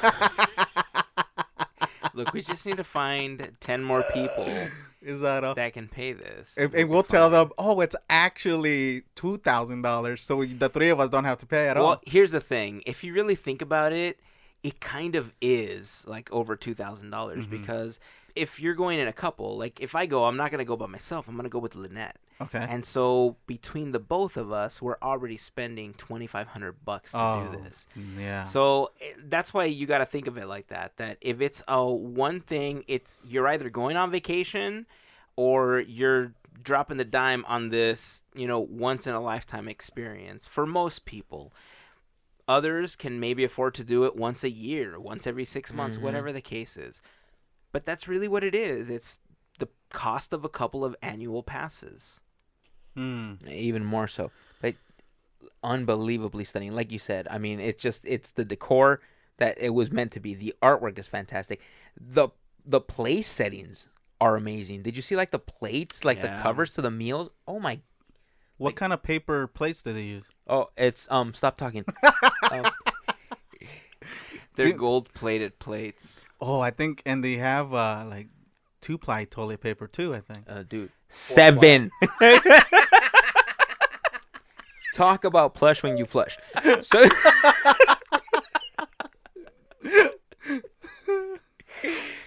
Look, we just need to find ten more people Is that a. that can pay this. And, We'll and we'll tell them, oh, it's actually two thousand dollars, so we, the three of us don't have to pay at Well, all. Well, here's the thing. If you really think about it, it kind of is like over two thousand dollars Mhm. because if you're going in a couple, like if I go, I'm not gonna go by myself. I'm gonna go with Lynette. Okay. And so between the both of us, we're already spending twenty five hundred bucks to oh, do this. yeah. So eh, that's why you got to think of it like that. That if it's a one thing, it's you're either going on vacation or you're dropping the dime on this, you know, once in a lifetime experience for most people. Others can maybe afford to do it once a year, once every 6 months, Mhm. whatever the case is. But that's really what it is. It's the cost of a couple of annual passes. Hmm. even more so. But unbelievably stunning, like you said. I mean, it's just it's the decor that it was meant to be. The artwork is fantastic. the The place settings are amazing. Did you see like the plates, like Yeah. the covers to the meals? Oh my! What Like- kind of paper plates do they use? Oh, it's um. Stop talking. um, They're gold plated plates. Oh, I think, and they have uh like two ply toilet paper too. I think. uh, dude, seven. Talk about plush when you flush. So.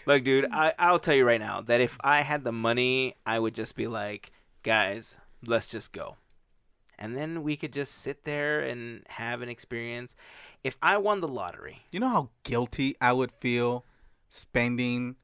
Look, dude, I, I'll tell you right now that if I had the money, I would just be like, guys, let's just go. And then we could just sit there and have an experience. If I won the lottery, You know how guilty I would feel spending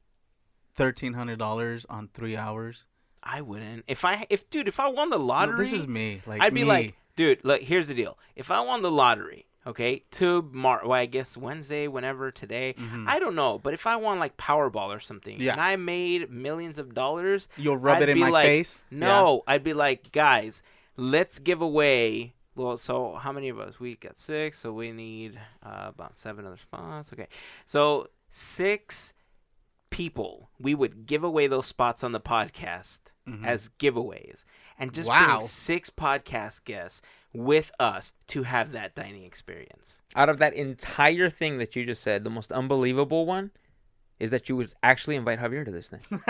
thirteen hundred dollars on three hours. I wouldn't. If I, if dude, if I won the No, lottery, this is me. Like I'd be me. like, dude, look, here's the deal. If I won the lottery, okay, to Mar, well, I guess Wednesday, whenever today, Mhm. I don't know, but if I won like Powerball or something, Yeah. and I made millions of dollars, you'll rub I'd it in my like, face. No, I'd be like, guys, let's give away. Well, so how many of us? We got six, so we need uh, about seven other spots. Okay, so six people. We would give away those spots on the podcast Mhm. as giveaways, and just Wow. bring six podcast guests with us to have that dining experience. out of that entire thing that you just said, the most unbelievable one is that you would actually invite Javier to this thing.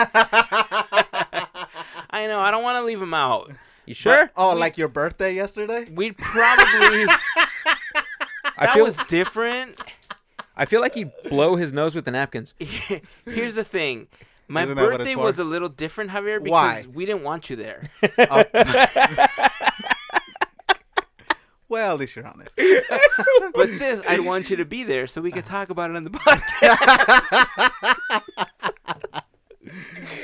I know. I don't want to leave him out. You sure? oh, like your birthday yesterday? We'd probably. I that feel was different. I feel like he'd blow his nose with the napkins. Here's the thing. My Isn't that what it's birthday was a little different, Javier, because Why? we didn't want you there. Oh. well, at least you're honest. But this, I'd want you to be there so we could talk about it on the podcast.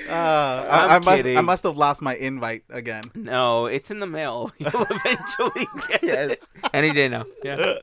Uh, I, I'm I must, I kidding. must have lost my invite again. No, it's in the mail. You'll eventually get yes. it. Any day now. Yeah.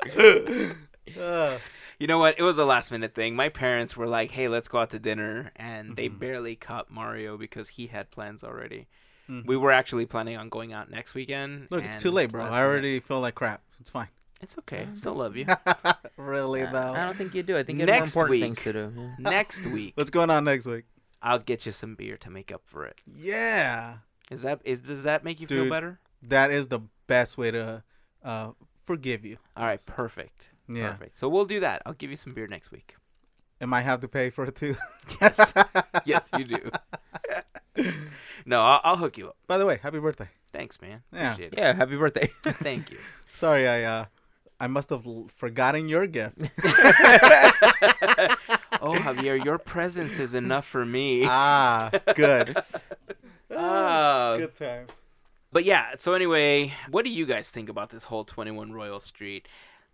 Uh, You know what? It was a last minute thing. My parents were like, "Hey, let's go out to dinner," and they Mhm. barely caught Mario because he had plans already. Mhm. We were actually planning on going out next weekend. Look, it's too late, bro. last I minute- already feel like crap. It's fine. It's okay. I Still love you. really I though. I don't think you do. I think you have more Next important week. things to do. Yeah. next week, What's going on next week? I'll get you some beer to make up for it. Yeah, Is that is does that make you feel better? that is the best way to uh, forgive you. All right, perfect. Yeah. Perfect. So we'll do that. I'll give you some beer next week. Am I have to pay for it too? Yes. yes, you do. no, I'll, I'll hook you up. By the way, happy birthday. Thanks, man. Yeah. Appreciate Yeah. Happy birthday. Thank you. Sorry, I uh, I must have l- forgotten your gift. oh, Javier, your presence is enough for me. ah, good. Ah. good time. But yeah, so anyway, what do you guys think about this whole 21 Royal Street?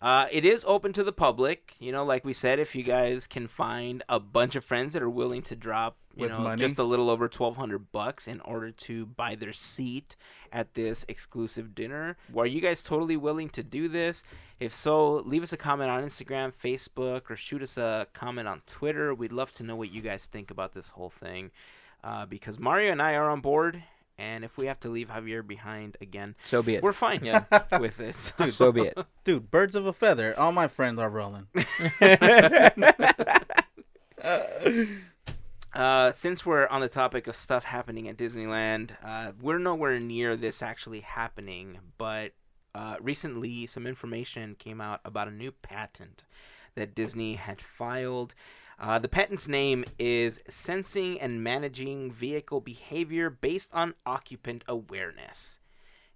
Uh, it is open to the public. You know, like we said, if you guys can find a bunch of friends that are willing to drop, you With know, money? just a little over 1200 bucks in order to buy their seat at this exclusive dinner, are you guys totally willing to do this? If so, leave us a comment on Instagram, Facebook, or shoot us a comment on Twitter. We'd love to know what you guys think about this whole thing. Uh, because Mario and I are on board, and if we have to leave Javier behind again, so be it. we're fine Yeah. with it. so be it. Dude, birds of a feather. All my friends are rolling. Uh, since we're on the topic of stuff happening at Disneyland, uh, we're nowhere near this actually happening, but uh, recently some information came out about a new patent that Disney had filed. Uh, the patent's name is Sensing and Managing Vehicle Behavior Based on Occupant Awareness.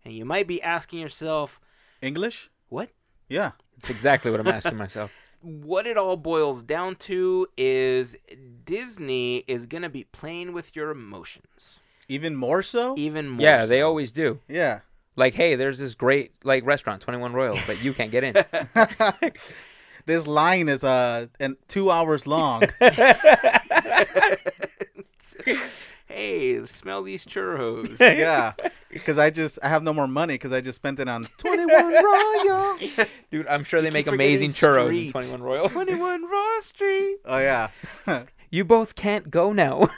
And you might be asking yourself, English? what? Yeah. That's exactly what I'm asking myself. what it all boils down to is Disney is going to be playing with your emotions. Even more so? Even more. Yeah, they always do. Yeah. Like, hey, there's this great like restaurant, Twenty One Royal, but you can't get in. This line is uh and two hours long. hey, smell these churros. yeah. Because I just I have no more money because I just spent it on Twenty One Royal. Dude, I'm sure they keep make amazing churros in street. Twenty One Royal. 21 Raw Street. Oh yeah. You both can't go now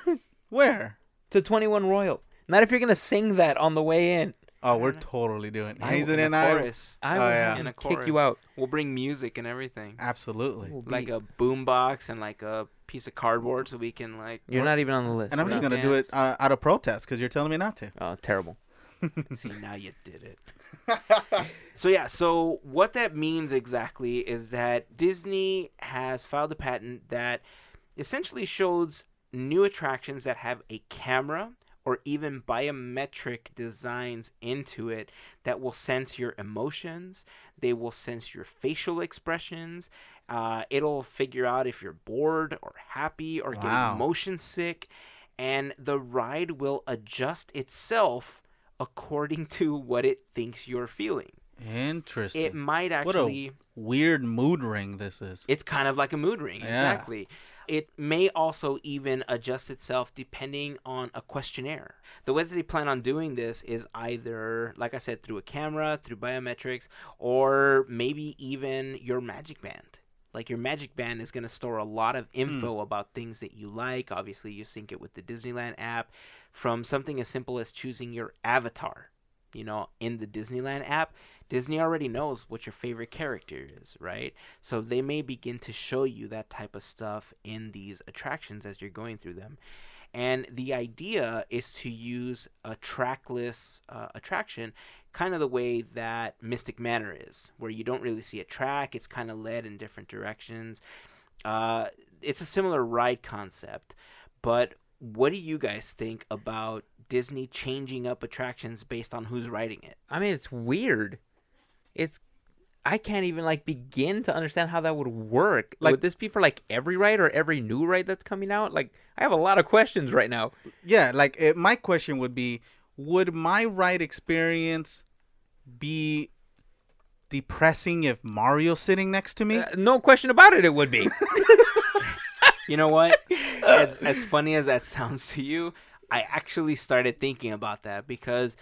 Where? to Twenty One Royal. Not if you're gonna sing that on the way in. Oh, we're totally doing it. I- Hazing In and a I. chorus. I Oh, will yeah. In a to kick you out. We'll bring music and everything. Absolutely. We'll Like a boom box and like a piece of cardboard so we can like You're not even on the list. And I'm just gonna not do it uh, out of protest because you're telling me not to. Oh, terrible. See, now you did it. so yeah, so what that means exactly is that Disney has filed a patent that essentially shows new attractions that have a camera or even biometric designs into it that will sense your emotions. They will sense your facial expressions. Uh, it'll figure out if you're bored or happy or Wow. getting motion sick. And the ride will adjust itself according to what it thinks you're feeling. Interesting. It might what actually. a weird mood ring this is. It's kind of like a mood ring, Yeah. exactly. It may also even adjust itself depending on a questionnaire. The way that they plan on doing this is either, like I said, through a camera, through biometrics, or maybe even your Magic Band. Like your Magic Band is going to store a lot of hmm. info about things that you like. Obviously, you sync it with the Disneyland app. From something as simple as choosing your avatar, you know, in the Disneyland app, Disney already knows what your favorite character is, right? So they may begin to show you that type of stuff in these attractions as you're going through them. And the idea is to use a trackless uh, attraction, kind of the way that Mystic Manor is, where you don't really see a track, it's kind of led in different directions. Uh, it's a similar ride concept, but what do you guys think about Disney changing up attractions based on who's riding it? I mean, it's weird. It's I can't even like begin to understand how that would work. Like- would this be for like every ride or every new ride that's coming out? Like, I have a lot of questions right now. Yeah, like it, my question would be would my ride experience be depressing if Mario's sitting next to me? Uh, no question about it. It would be. You know what? as as funny as that sounds to you, I actually started thinking about that because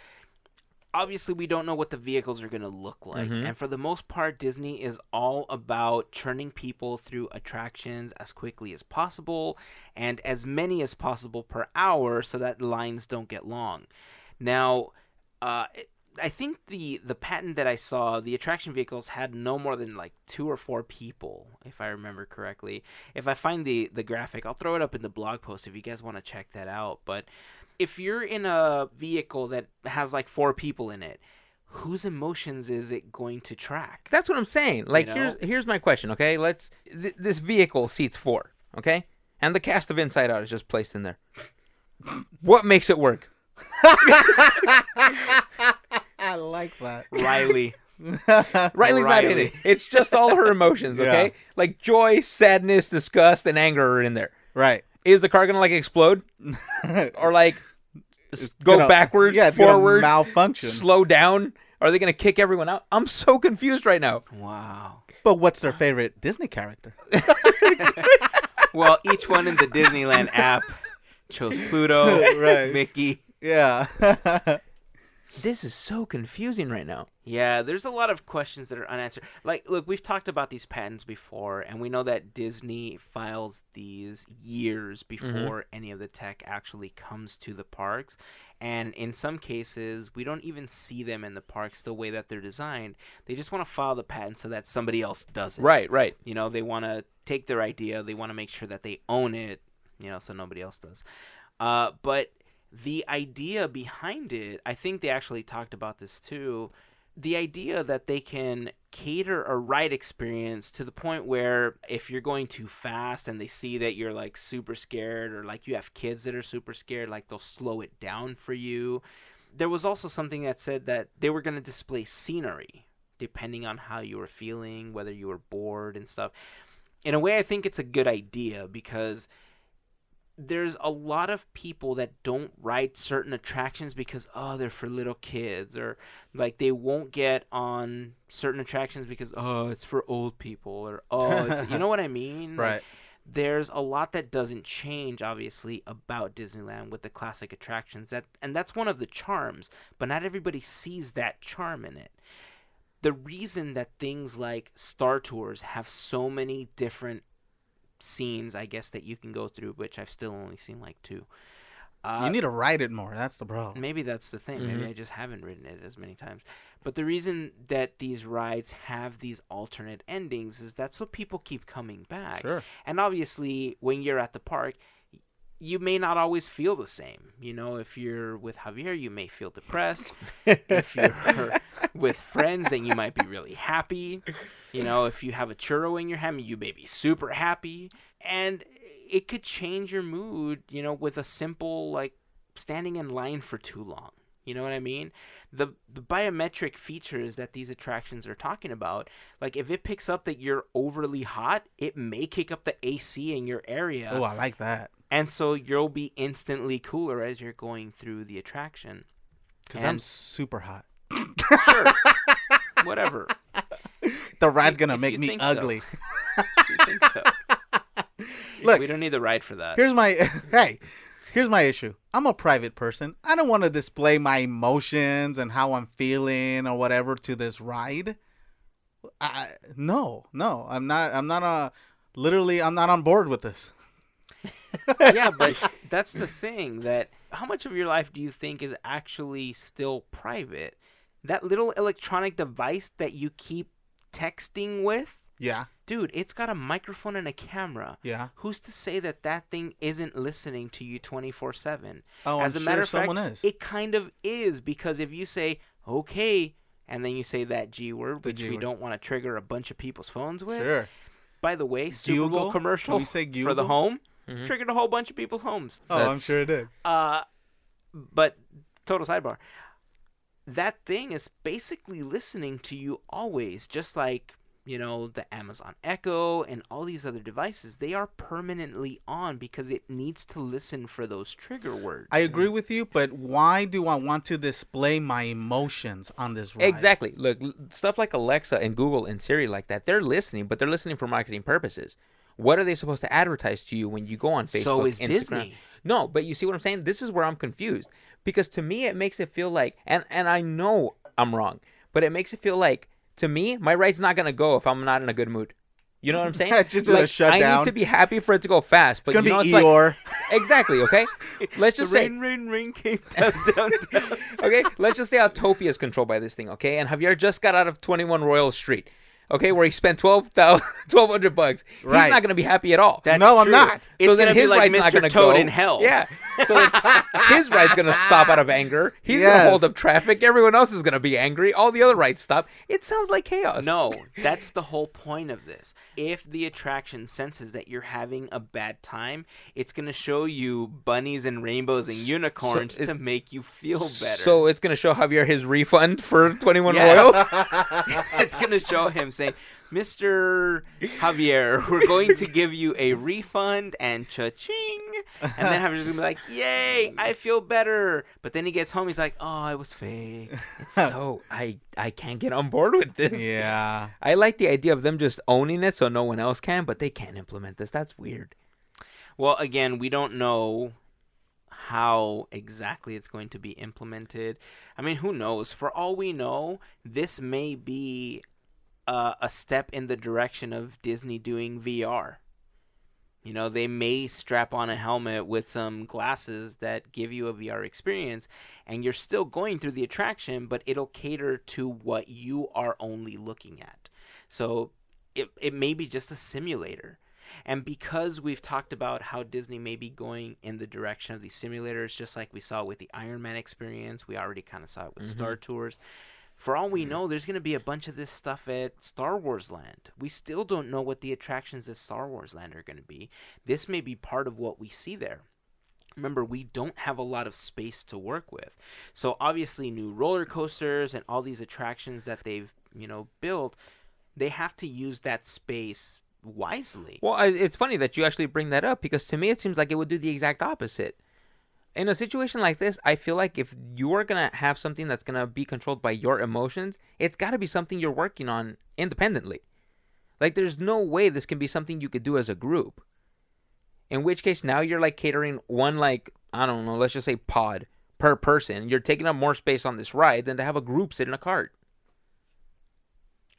obviously we don't know what the vehicles are going to look like. Mhm. And for the most part Disney is all about churning people through attractions as quickly as possible and as many as possible per hour so that lines don't get long. Now, uh I think the the patent that I saw, the attraction vehicles had no more than like two or four people, if I remember correctly. If I find the the graphic, I'll throw it up in the blog post if you guys want to check that out. But if you're in a vehicle that has like four people in it, whose emotions is it going to track? That's what I'm saying. Like, know? here's here's my question. Okay, let's. Th- this vehicle seats four. Okay, and the cast of Inside Out is just placed in there. what makes it work? I like that. Riley. Riley's not in it. It's just all her emotions. Okay, Yeah. like joy, sadness, disgust, and anger are in there. right. Is the car gonna like explode or like s- go Gonna- backwards, Yeah, it's malfunction. slow down? Are they gonna kick everyone out? I'm so confused right now. Wow. But what's their favorite Disney character? Well, each one in the Disneyland app chose Pluto, Right. Mickey. Yeah. This is so confusing right now. Yeah, there's a lot of questions that are unanswered. Like, look, we've talked about these patents before, and we know that Disney files these years before any of the tech actually comes to the parks. And in some cases, we don't even see them in the parks the way that they're designed. They just want to file the patent so that somebody else does it. Right, right. You know, they want to take their idea, they want to make sure that they own it, you know, so nobody else does. Uh, but the idea behind it, I think they actually talked about this too. The idea that they can cater a ride experience to the point where if you're going too fast and they see that you're like super scared or like you have kids that are super scared, like they'll slow it down for you. There was also something that said that they were going to display scenery depending on how you were feeling, whether you were bored and stuff. In a way, I think it's a good idea because there's a lot of people that don't ride certain attractions because oh they're for little kids or like they won't get on certain attractions because oh it's for old people or oh it's, you know what I mean Like, Right. there's a lot that doesn't change obviously about Disneyland with the classic attractions that and that's one of the charms but not everybody sees that charm in it the reason that things like Star Tours have so many different scenes I guess that you can go through which I've still only seen like two uh, you need to write it more. That's the problem. Maybe that's the thing. Maybe Mhm. I just haven't written it as many times. But the reason that these rides have these alternate endings is that so people keep coming back. Sure. And obviously, when you're at the park, y- you may not always feel the same. You know, if you're with Javier, you may feel depressed. if you're with friends, then you might be really happy. You know, if you have a churro in your hand, you may be super happy. And it could change your mood, you know, with a simple, like, standing in line for too long. You know what I mean? The, the biometric features that these attractions are talking about, like if it picks up that you're overly hot, it may kick up the AC in your area. Oh, I like that. And so you'll be instantly cooler as you're going through the attraction. Because I'm super hot. Sure. Whatever. The ride's gonna if make me so. ugly. Think so. Look. we don't need the ride for that. Here's my hey, here's my issue. I'm a private person. I don't want to display my emotions and how I'm feeling or whatever to this ride. I no, no. I'm not I'm not a literally I'm not on board with this. Yeah, but that's the thing that how much of your life do you think is actually still private? That little electronic device that you keep texting with, Yeah. dude, it's got a microphone and a camera. Yeah. Who's to say that that thing isn't listening to you 24/7? Oh, As I'm a sure matter of fact, someone is. it kind of is because if you say okay and then you say that G word, The which G we word. don't want to trigger a bunch of people's phones with. Sure. By the way, Super Bowl commercial Can we say for the home Mhm. triggered a whole bunch of people's homes. Oh, I'm sure it did. Uh, but total sidebar. That thing is basically listening to you always, just like you know the Amazon Echo and all these other devices. They are permanently on because it needs to listen for those trigger words. I agree with you, but why do I want to display my emotions on this ride? Exactly. Look, stuff like Alexa and Google and Siri like that, they're listening, but they're listening for marketing purposes. What are they supposed to advertise to you when you go on Facebook? So is Instagram? Disney. No, but you see what I'm saying? This is where I'm confused because to me it makes it feel like, and and I know I'm wrong, but it makes it feel like to me my ride's not gonna go if I'm not in a good mood. You know what I'm saying? Just like, shut I down. need to be happy for it to go fast, but It's gonna you know, be it's like- Eeyore. exactly. Okay, let's just say rain, rain, rain came down, down, down. okay, let's just say Autopia is controlled by this thing, okay? And Javier just got out of 21 Royal Street, okay, where he spent 12,000 1200 bucks. He's not going to be happy at all. That's No, I'm true. not. It's so then gonna his be like ride's not going to go in hell. Yeah. So then his ride's going to stop out of anger. He's going to hold up traffic. Everyone else is going to be angry. All the other rides stop. It sounds like chaos. No, that's the whole point of this. If the attraction senses that you're having a bad time, it's going to show you bunnies and rainbows and unicorns it- to make you feel better. So it's going to show Javier his refund for 21 Yes. Royals. it's going to show him saying, Mr. Javier, we're going to give you a refund and cha-ching. And then Javier's going to be like, yay, I feel better. But then he gets home, he's like, oh, it was fake. It's so I, I can't get on board with this. Yeah. I like the idea of them just owning it so no one else can, but they can't implement this. That's weird. Well, again, we don't know how exactly it's going to be implemented. I mean, who knows? For all we know, this may be uh, a step in the direction of Disney doing VR. You know, they may strap on a helmet with some glasses that give you a VR experience, and you're still going through the attraction, but it'll cater to what you are only looking at. So it, it may be just a simulator. And because we've talked about how Disney may be going in the direction of these simulators, just like we saw with the Iron Man experience, we already kind of saw it with Mhm. Star Tours. For all we hmm. know, there's going to be a bunch of this stuff at Star Wars Land. We still don't know what the attractions at Star Wars Land are going to be. This may be part of what we see there. Remember, we don't have a lot of space to work with. So obviously, new roller coasters and all these attractions that they've, you know, built, they have to use that space wisely. Well, I, it's funny that you actually bring that up because to me it seems like it would do the exact opposite. In a situation like this, I feel like if you're gonna have something that's gonna be controlled by your emotions, it's got to be something you're working on independently. Like, there's no way this can be something you could do as a group. In which case, now you're like catering one like I don't know, let's just say pod per person. You're taking up more space on this ride than to have a group sit in a cart.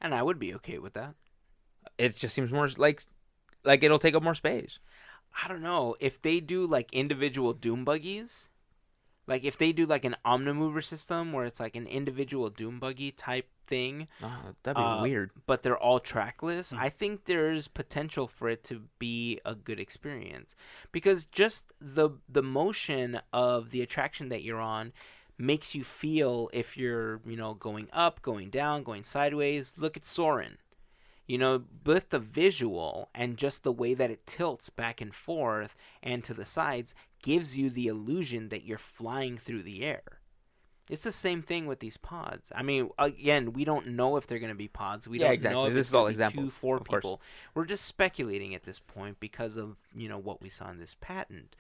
And I would be okay with that. It just seems more like like it'll take up more space. I don't know if they do like individual doom buggies, like if they do like an omnimover system where it's like an individual doom buggy type thing, Oh, that'd be uh, weird. but they're all trackless. I think there's potential for it to be a good experience because just the the motion of the attraction that you're on makes you feel if you're you know going up, going down, going sideways. Look at Soarin'. You know, both the visual and just the way that it tilts back and forth and to the sides gives you the illusion that you're flying through the air. It's the same thing with these pods. I mean, again, we don't know if they're going to be pods. we yeah, don't exactly. know if this is all example two four people course. we're just speculating at this point because of you know what we saw in this patent.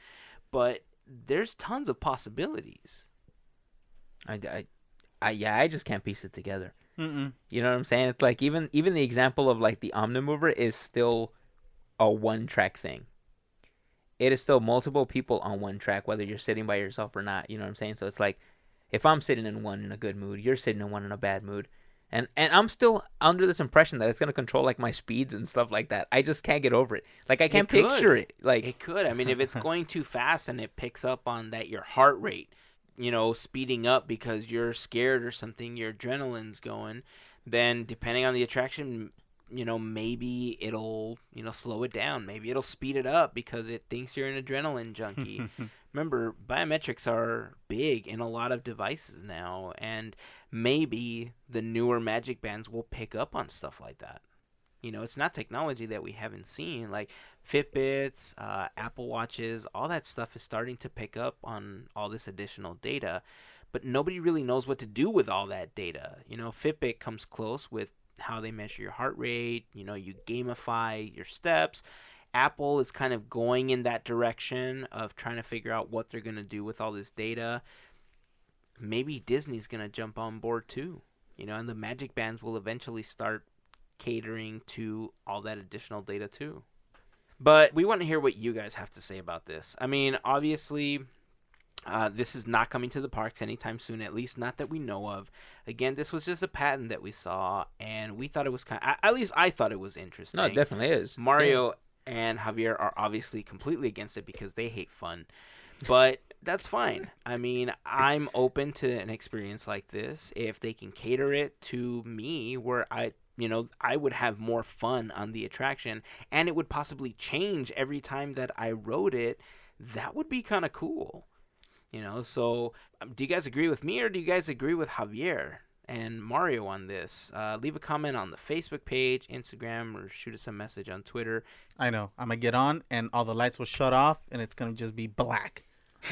But there's tons of possibilities. I, I, I, yeah, I just can't piece it together. Mm-mm. You know what I'm saying? It's like even even the example of like the Omnimover is still a one track thing. It is still multiple people on one track, whether you're sitting by yourself or not. You know what I'm saying? So it's like if I'm sitting in one in a good mood, you're sitting in one in a bad mood. And and I'm still under this impression that it's gonna control like my speeds and stuff like that. I just can't get over it. Like I can't could. picture it. Like It could. I mean, if it's going too fast and it picks up on that your heart rate, you know, speeding up because you're scared or something, your adrenaline's going, then depending on the attraction, you know, maybe it'll, you know, slow it down. Maybe it'll speed it up because it thinks you're an adrenaline junkie. Remember, biometrics are big in a lot of devices now, and maybe the newer Magic Bands will pick up on stuff like that. You know, it's not technology that we haven't seen. Like Fitbits, uh, Apple Watches, all that stuff is starting to pick up on all this additional data, but nobody really knows what to do with all that data. You know, Fitbit comes close with how they measure your heart rate, you know, you gamify your steps. Apple is kind of going in that direction of trying to figure out what they're going to do with all this data. Maybe Disney's going to jump on board too. You know, and the Magic Bands will eventually start catering to all that additional data too. But we want to hear what you guys have to say about this. I mean, obviously, uh, this is not coming to the parks anytime soon, at least not that we know of. Again, this was just a patent that we saw, and we thought it was kind. Of, at least I thought it was interesting. no, it definitely is. Mario and Javier are obviously completely against it because they hate fun. But that's fine. I mean, I'm open to an experience like this if they can cater it to me where I, you know, I would have more fun on the attraction and it would possibly change every time that I rode it. That would be kind of cool. You know, so um, do you guys agree with me or do you guys agree with Javier? and Mario on this. Uh, leave a comment on the Facebook page, Instagram, or shoot us a message on Twitter. I know. I'm gonna get on, and all the lights will shut off, and it's gonna just be black.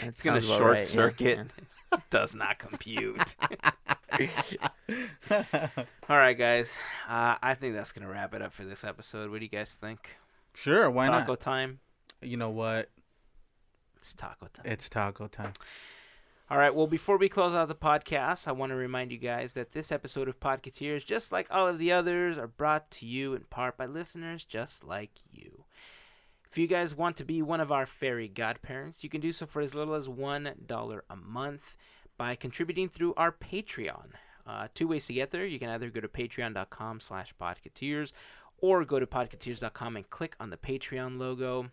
It's gonna short right, yeah. Does not compute. All right, guys. Uh, I think that's gonna wrap it up for this episode. What do you guys think? sure, why taco not? Taco time. You know what? It's taco time. It's taco time. All right. Well, before we close out the podcast, I want to remind you guys that this episode of Podcateers, just like all of the others, are brought to you in part by listeners just like you. If you guys want to be one of our fairy godparents, you can do so for as little as $1 a month by contributing through our Patreon. Uh, two ways to get there. You can either go to patreon.com slash podcateers or go to podcateers.com and click on the Patreon logo.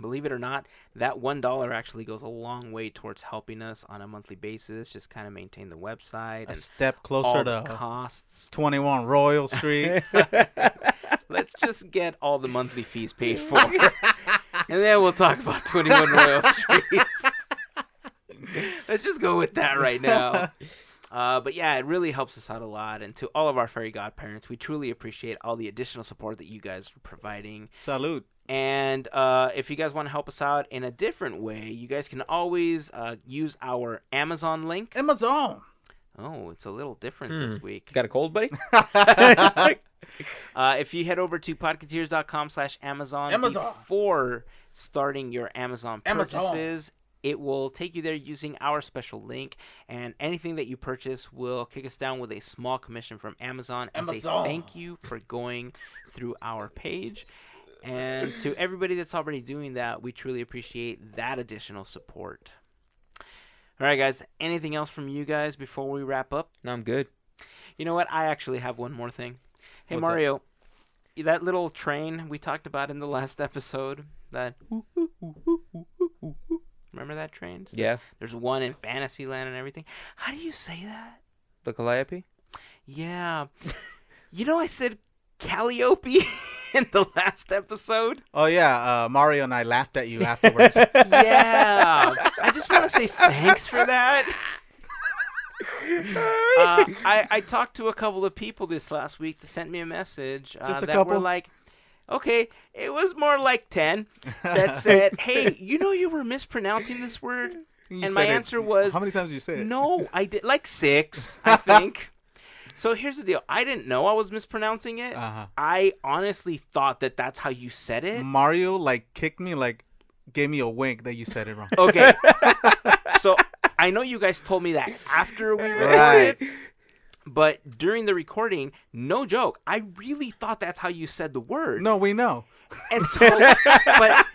Believe it or not, that one dollar actually goes a long way towards helping us on a monthly basis. Just kind of maintain the website A and step closer the to costs. 21 Royal Street. Let's let's just get all the monthly fees paid for, and then we'll talk about 21 Royal Street. Let's just go with that right now. Uh, but yeah, it really helps us out a lot. And to all of our fairy godparents, we truly appreciate all the additional support that you guys are providing. Salute. And uh, if you guys want to help us out in a different way, you guys can always uh, use our Amazon link. Amazon. Oh, it's a little different Hmm. this week. Got a cold, buddy? Uh, if you head over to podcateers.com slash Amazon Amazon. before starting your Amazon Amazon. Purchases, it will take you there using our special link. And anything that you purchase will kick us down with a small commission from Amazon as a thank you for going through our page. And to everybody that's already doing that, we truly appreciate that additional support. All right, guys. Anything else from you guys before we wrap up? No, I'm good. You know what? I actually have one more thing. Hey What's? Mario, that little train we talked about in the last episode, that remember that train? Yeah. There's one in Fantasyland and everything. How do you say that? The Calliope? Yeah. you know I said Calliope in the last episode? Oh yeah, uh, Mario and I laughed at you afterwards. Yeah. I just want to say thanks for that. Uh, I, I talked to a couple of people this last week that sent me a message uh, Just a that were couple? like, okay, it was more like 10 that said, hey, you know you were mispronouncing this word? You And my it- answer was, How many times did you say it? No, I did like six, I think. so here's the deal. I didn't know I was mispronouncing it. Uh-huh. I honestly thought that that's how you said it. Mario like kicked me, like gave me a wink that you said it wrong. Okay. so I know you guys told me that after we Right. But during the recording, no joke, I really thought that's how you said the word. No, we know. And so, but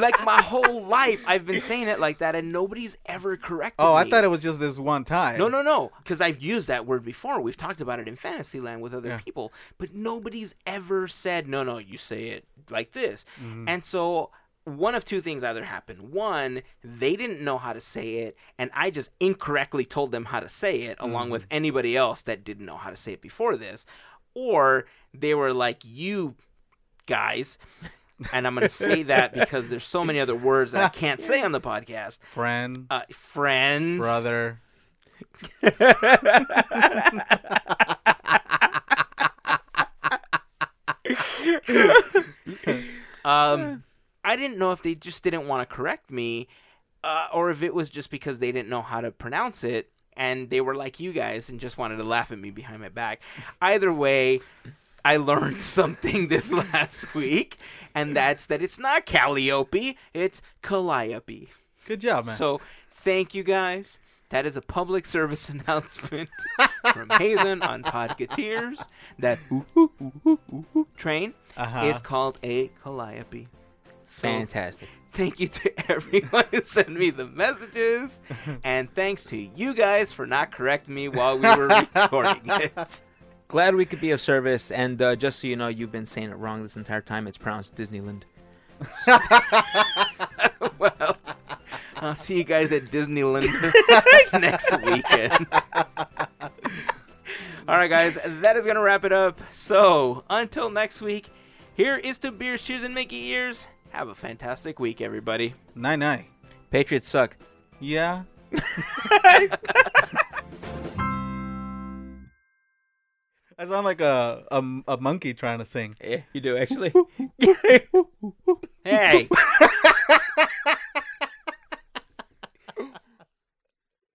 like my whole life, I've been saying it like that, and nobody's ever corrected Oh, I me. thought it was just this one time. No, no, no. Because I've used that word before. We've talked about it in Fantasyland with other Yeah. people, but nobody's ever said, no, no, you say it like this. Mm-hmm. And so one of two things either happened. One, they didn't know how to say it, and I just incorrectly told them how to say it, along Mm-hmm. with anybody else that didn't know how to say it before this. Or they were like, you guys. And I'm going to say that because there's so many other words that I can't say on the podcast. Friend, Uh, friends, brother. Um, I didn't know if they just didn't want to correct me, uh, or if it was just because they didn't know how to pronounce it, and they were like you guys and just wanted to laugh at me behind my back. Either way, I learned something this last week, and that's that it's not Calliope, it's Calliope. Good job, man. So, thank you guys. That is a public service announcement from Hazen on Podcateers. That ooh, ooh, ooh, ooh, ooh, ooh train uh-huh. is called a Calliope. Fantastic. thank you to everyone who sent me the messages, and thanks to you guys for not correcting me while we were recording it. Glad we could be of service. And uh, just so you know, you've been saying it wrong this entire time. It's pronounced Disneyland. well, I'll see you guys at Disneyland next weekend. All right, guys, that is going to wrap it up. So, until next week, here is to beers, cheers, and Mickey ears. Have a fantastic week, everybody. Night night. Patriots suck. Yeah. I sound like a, a, a monkey trying to sing. Yeah, you do actually. hey.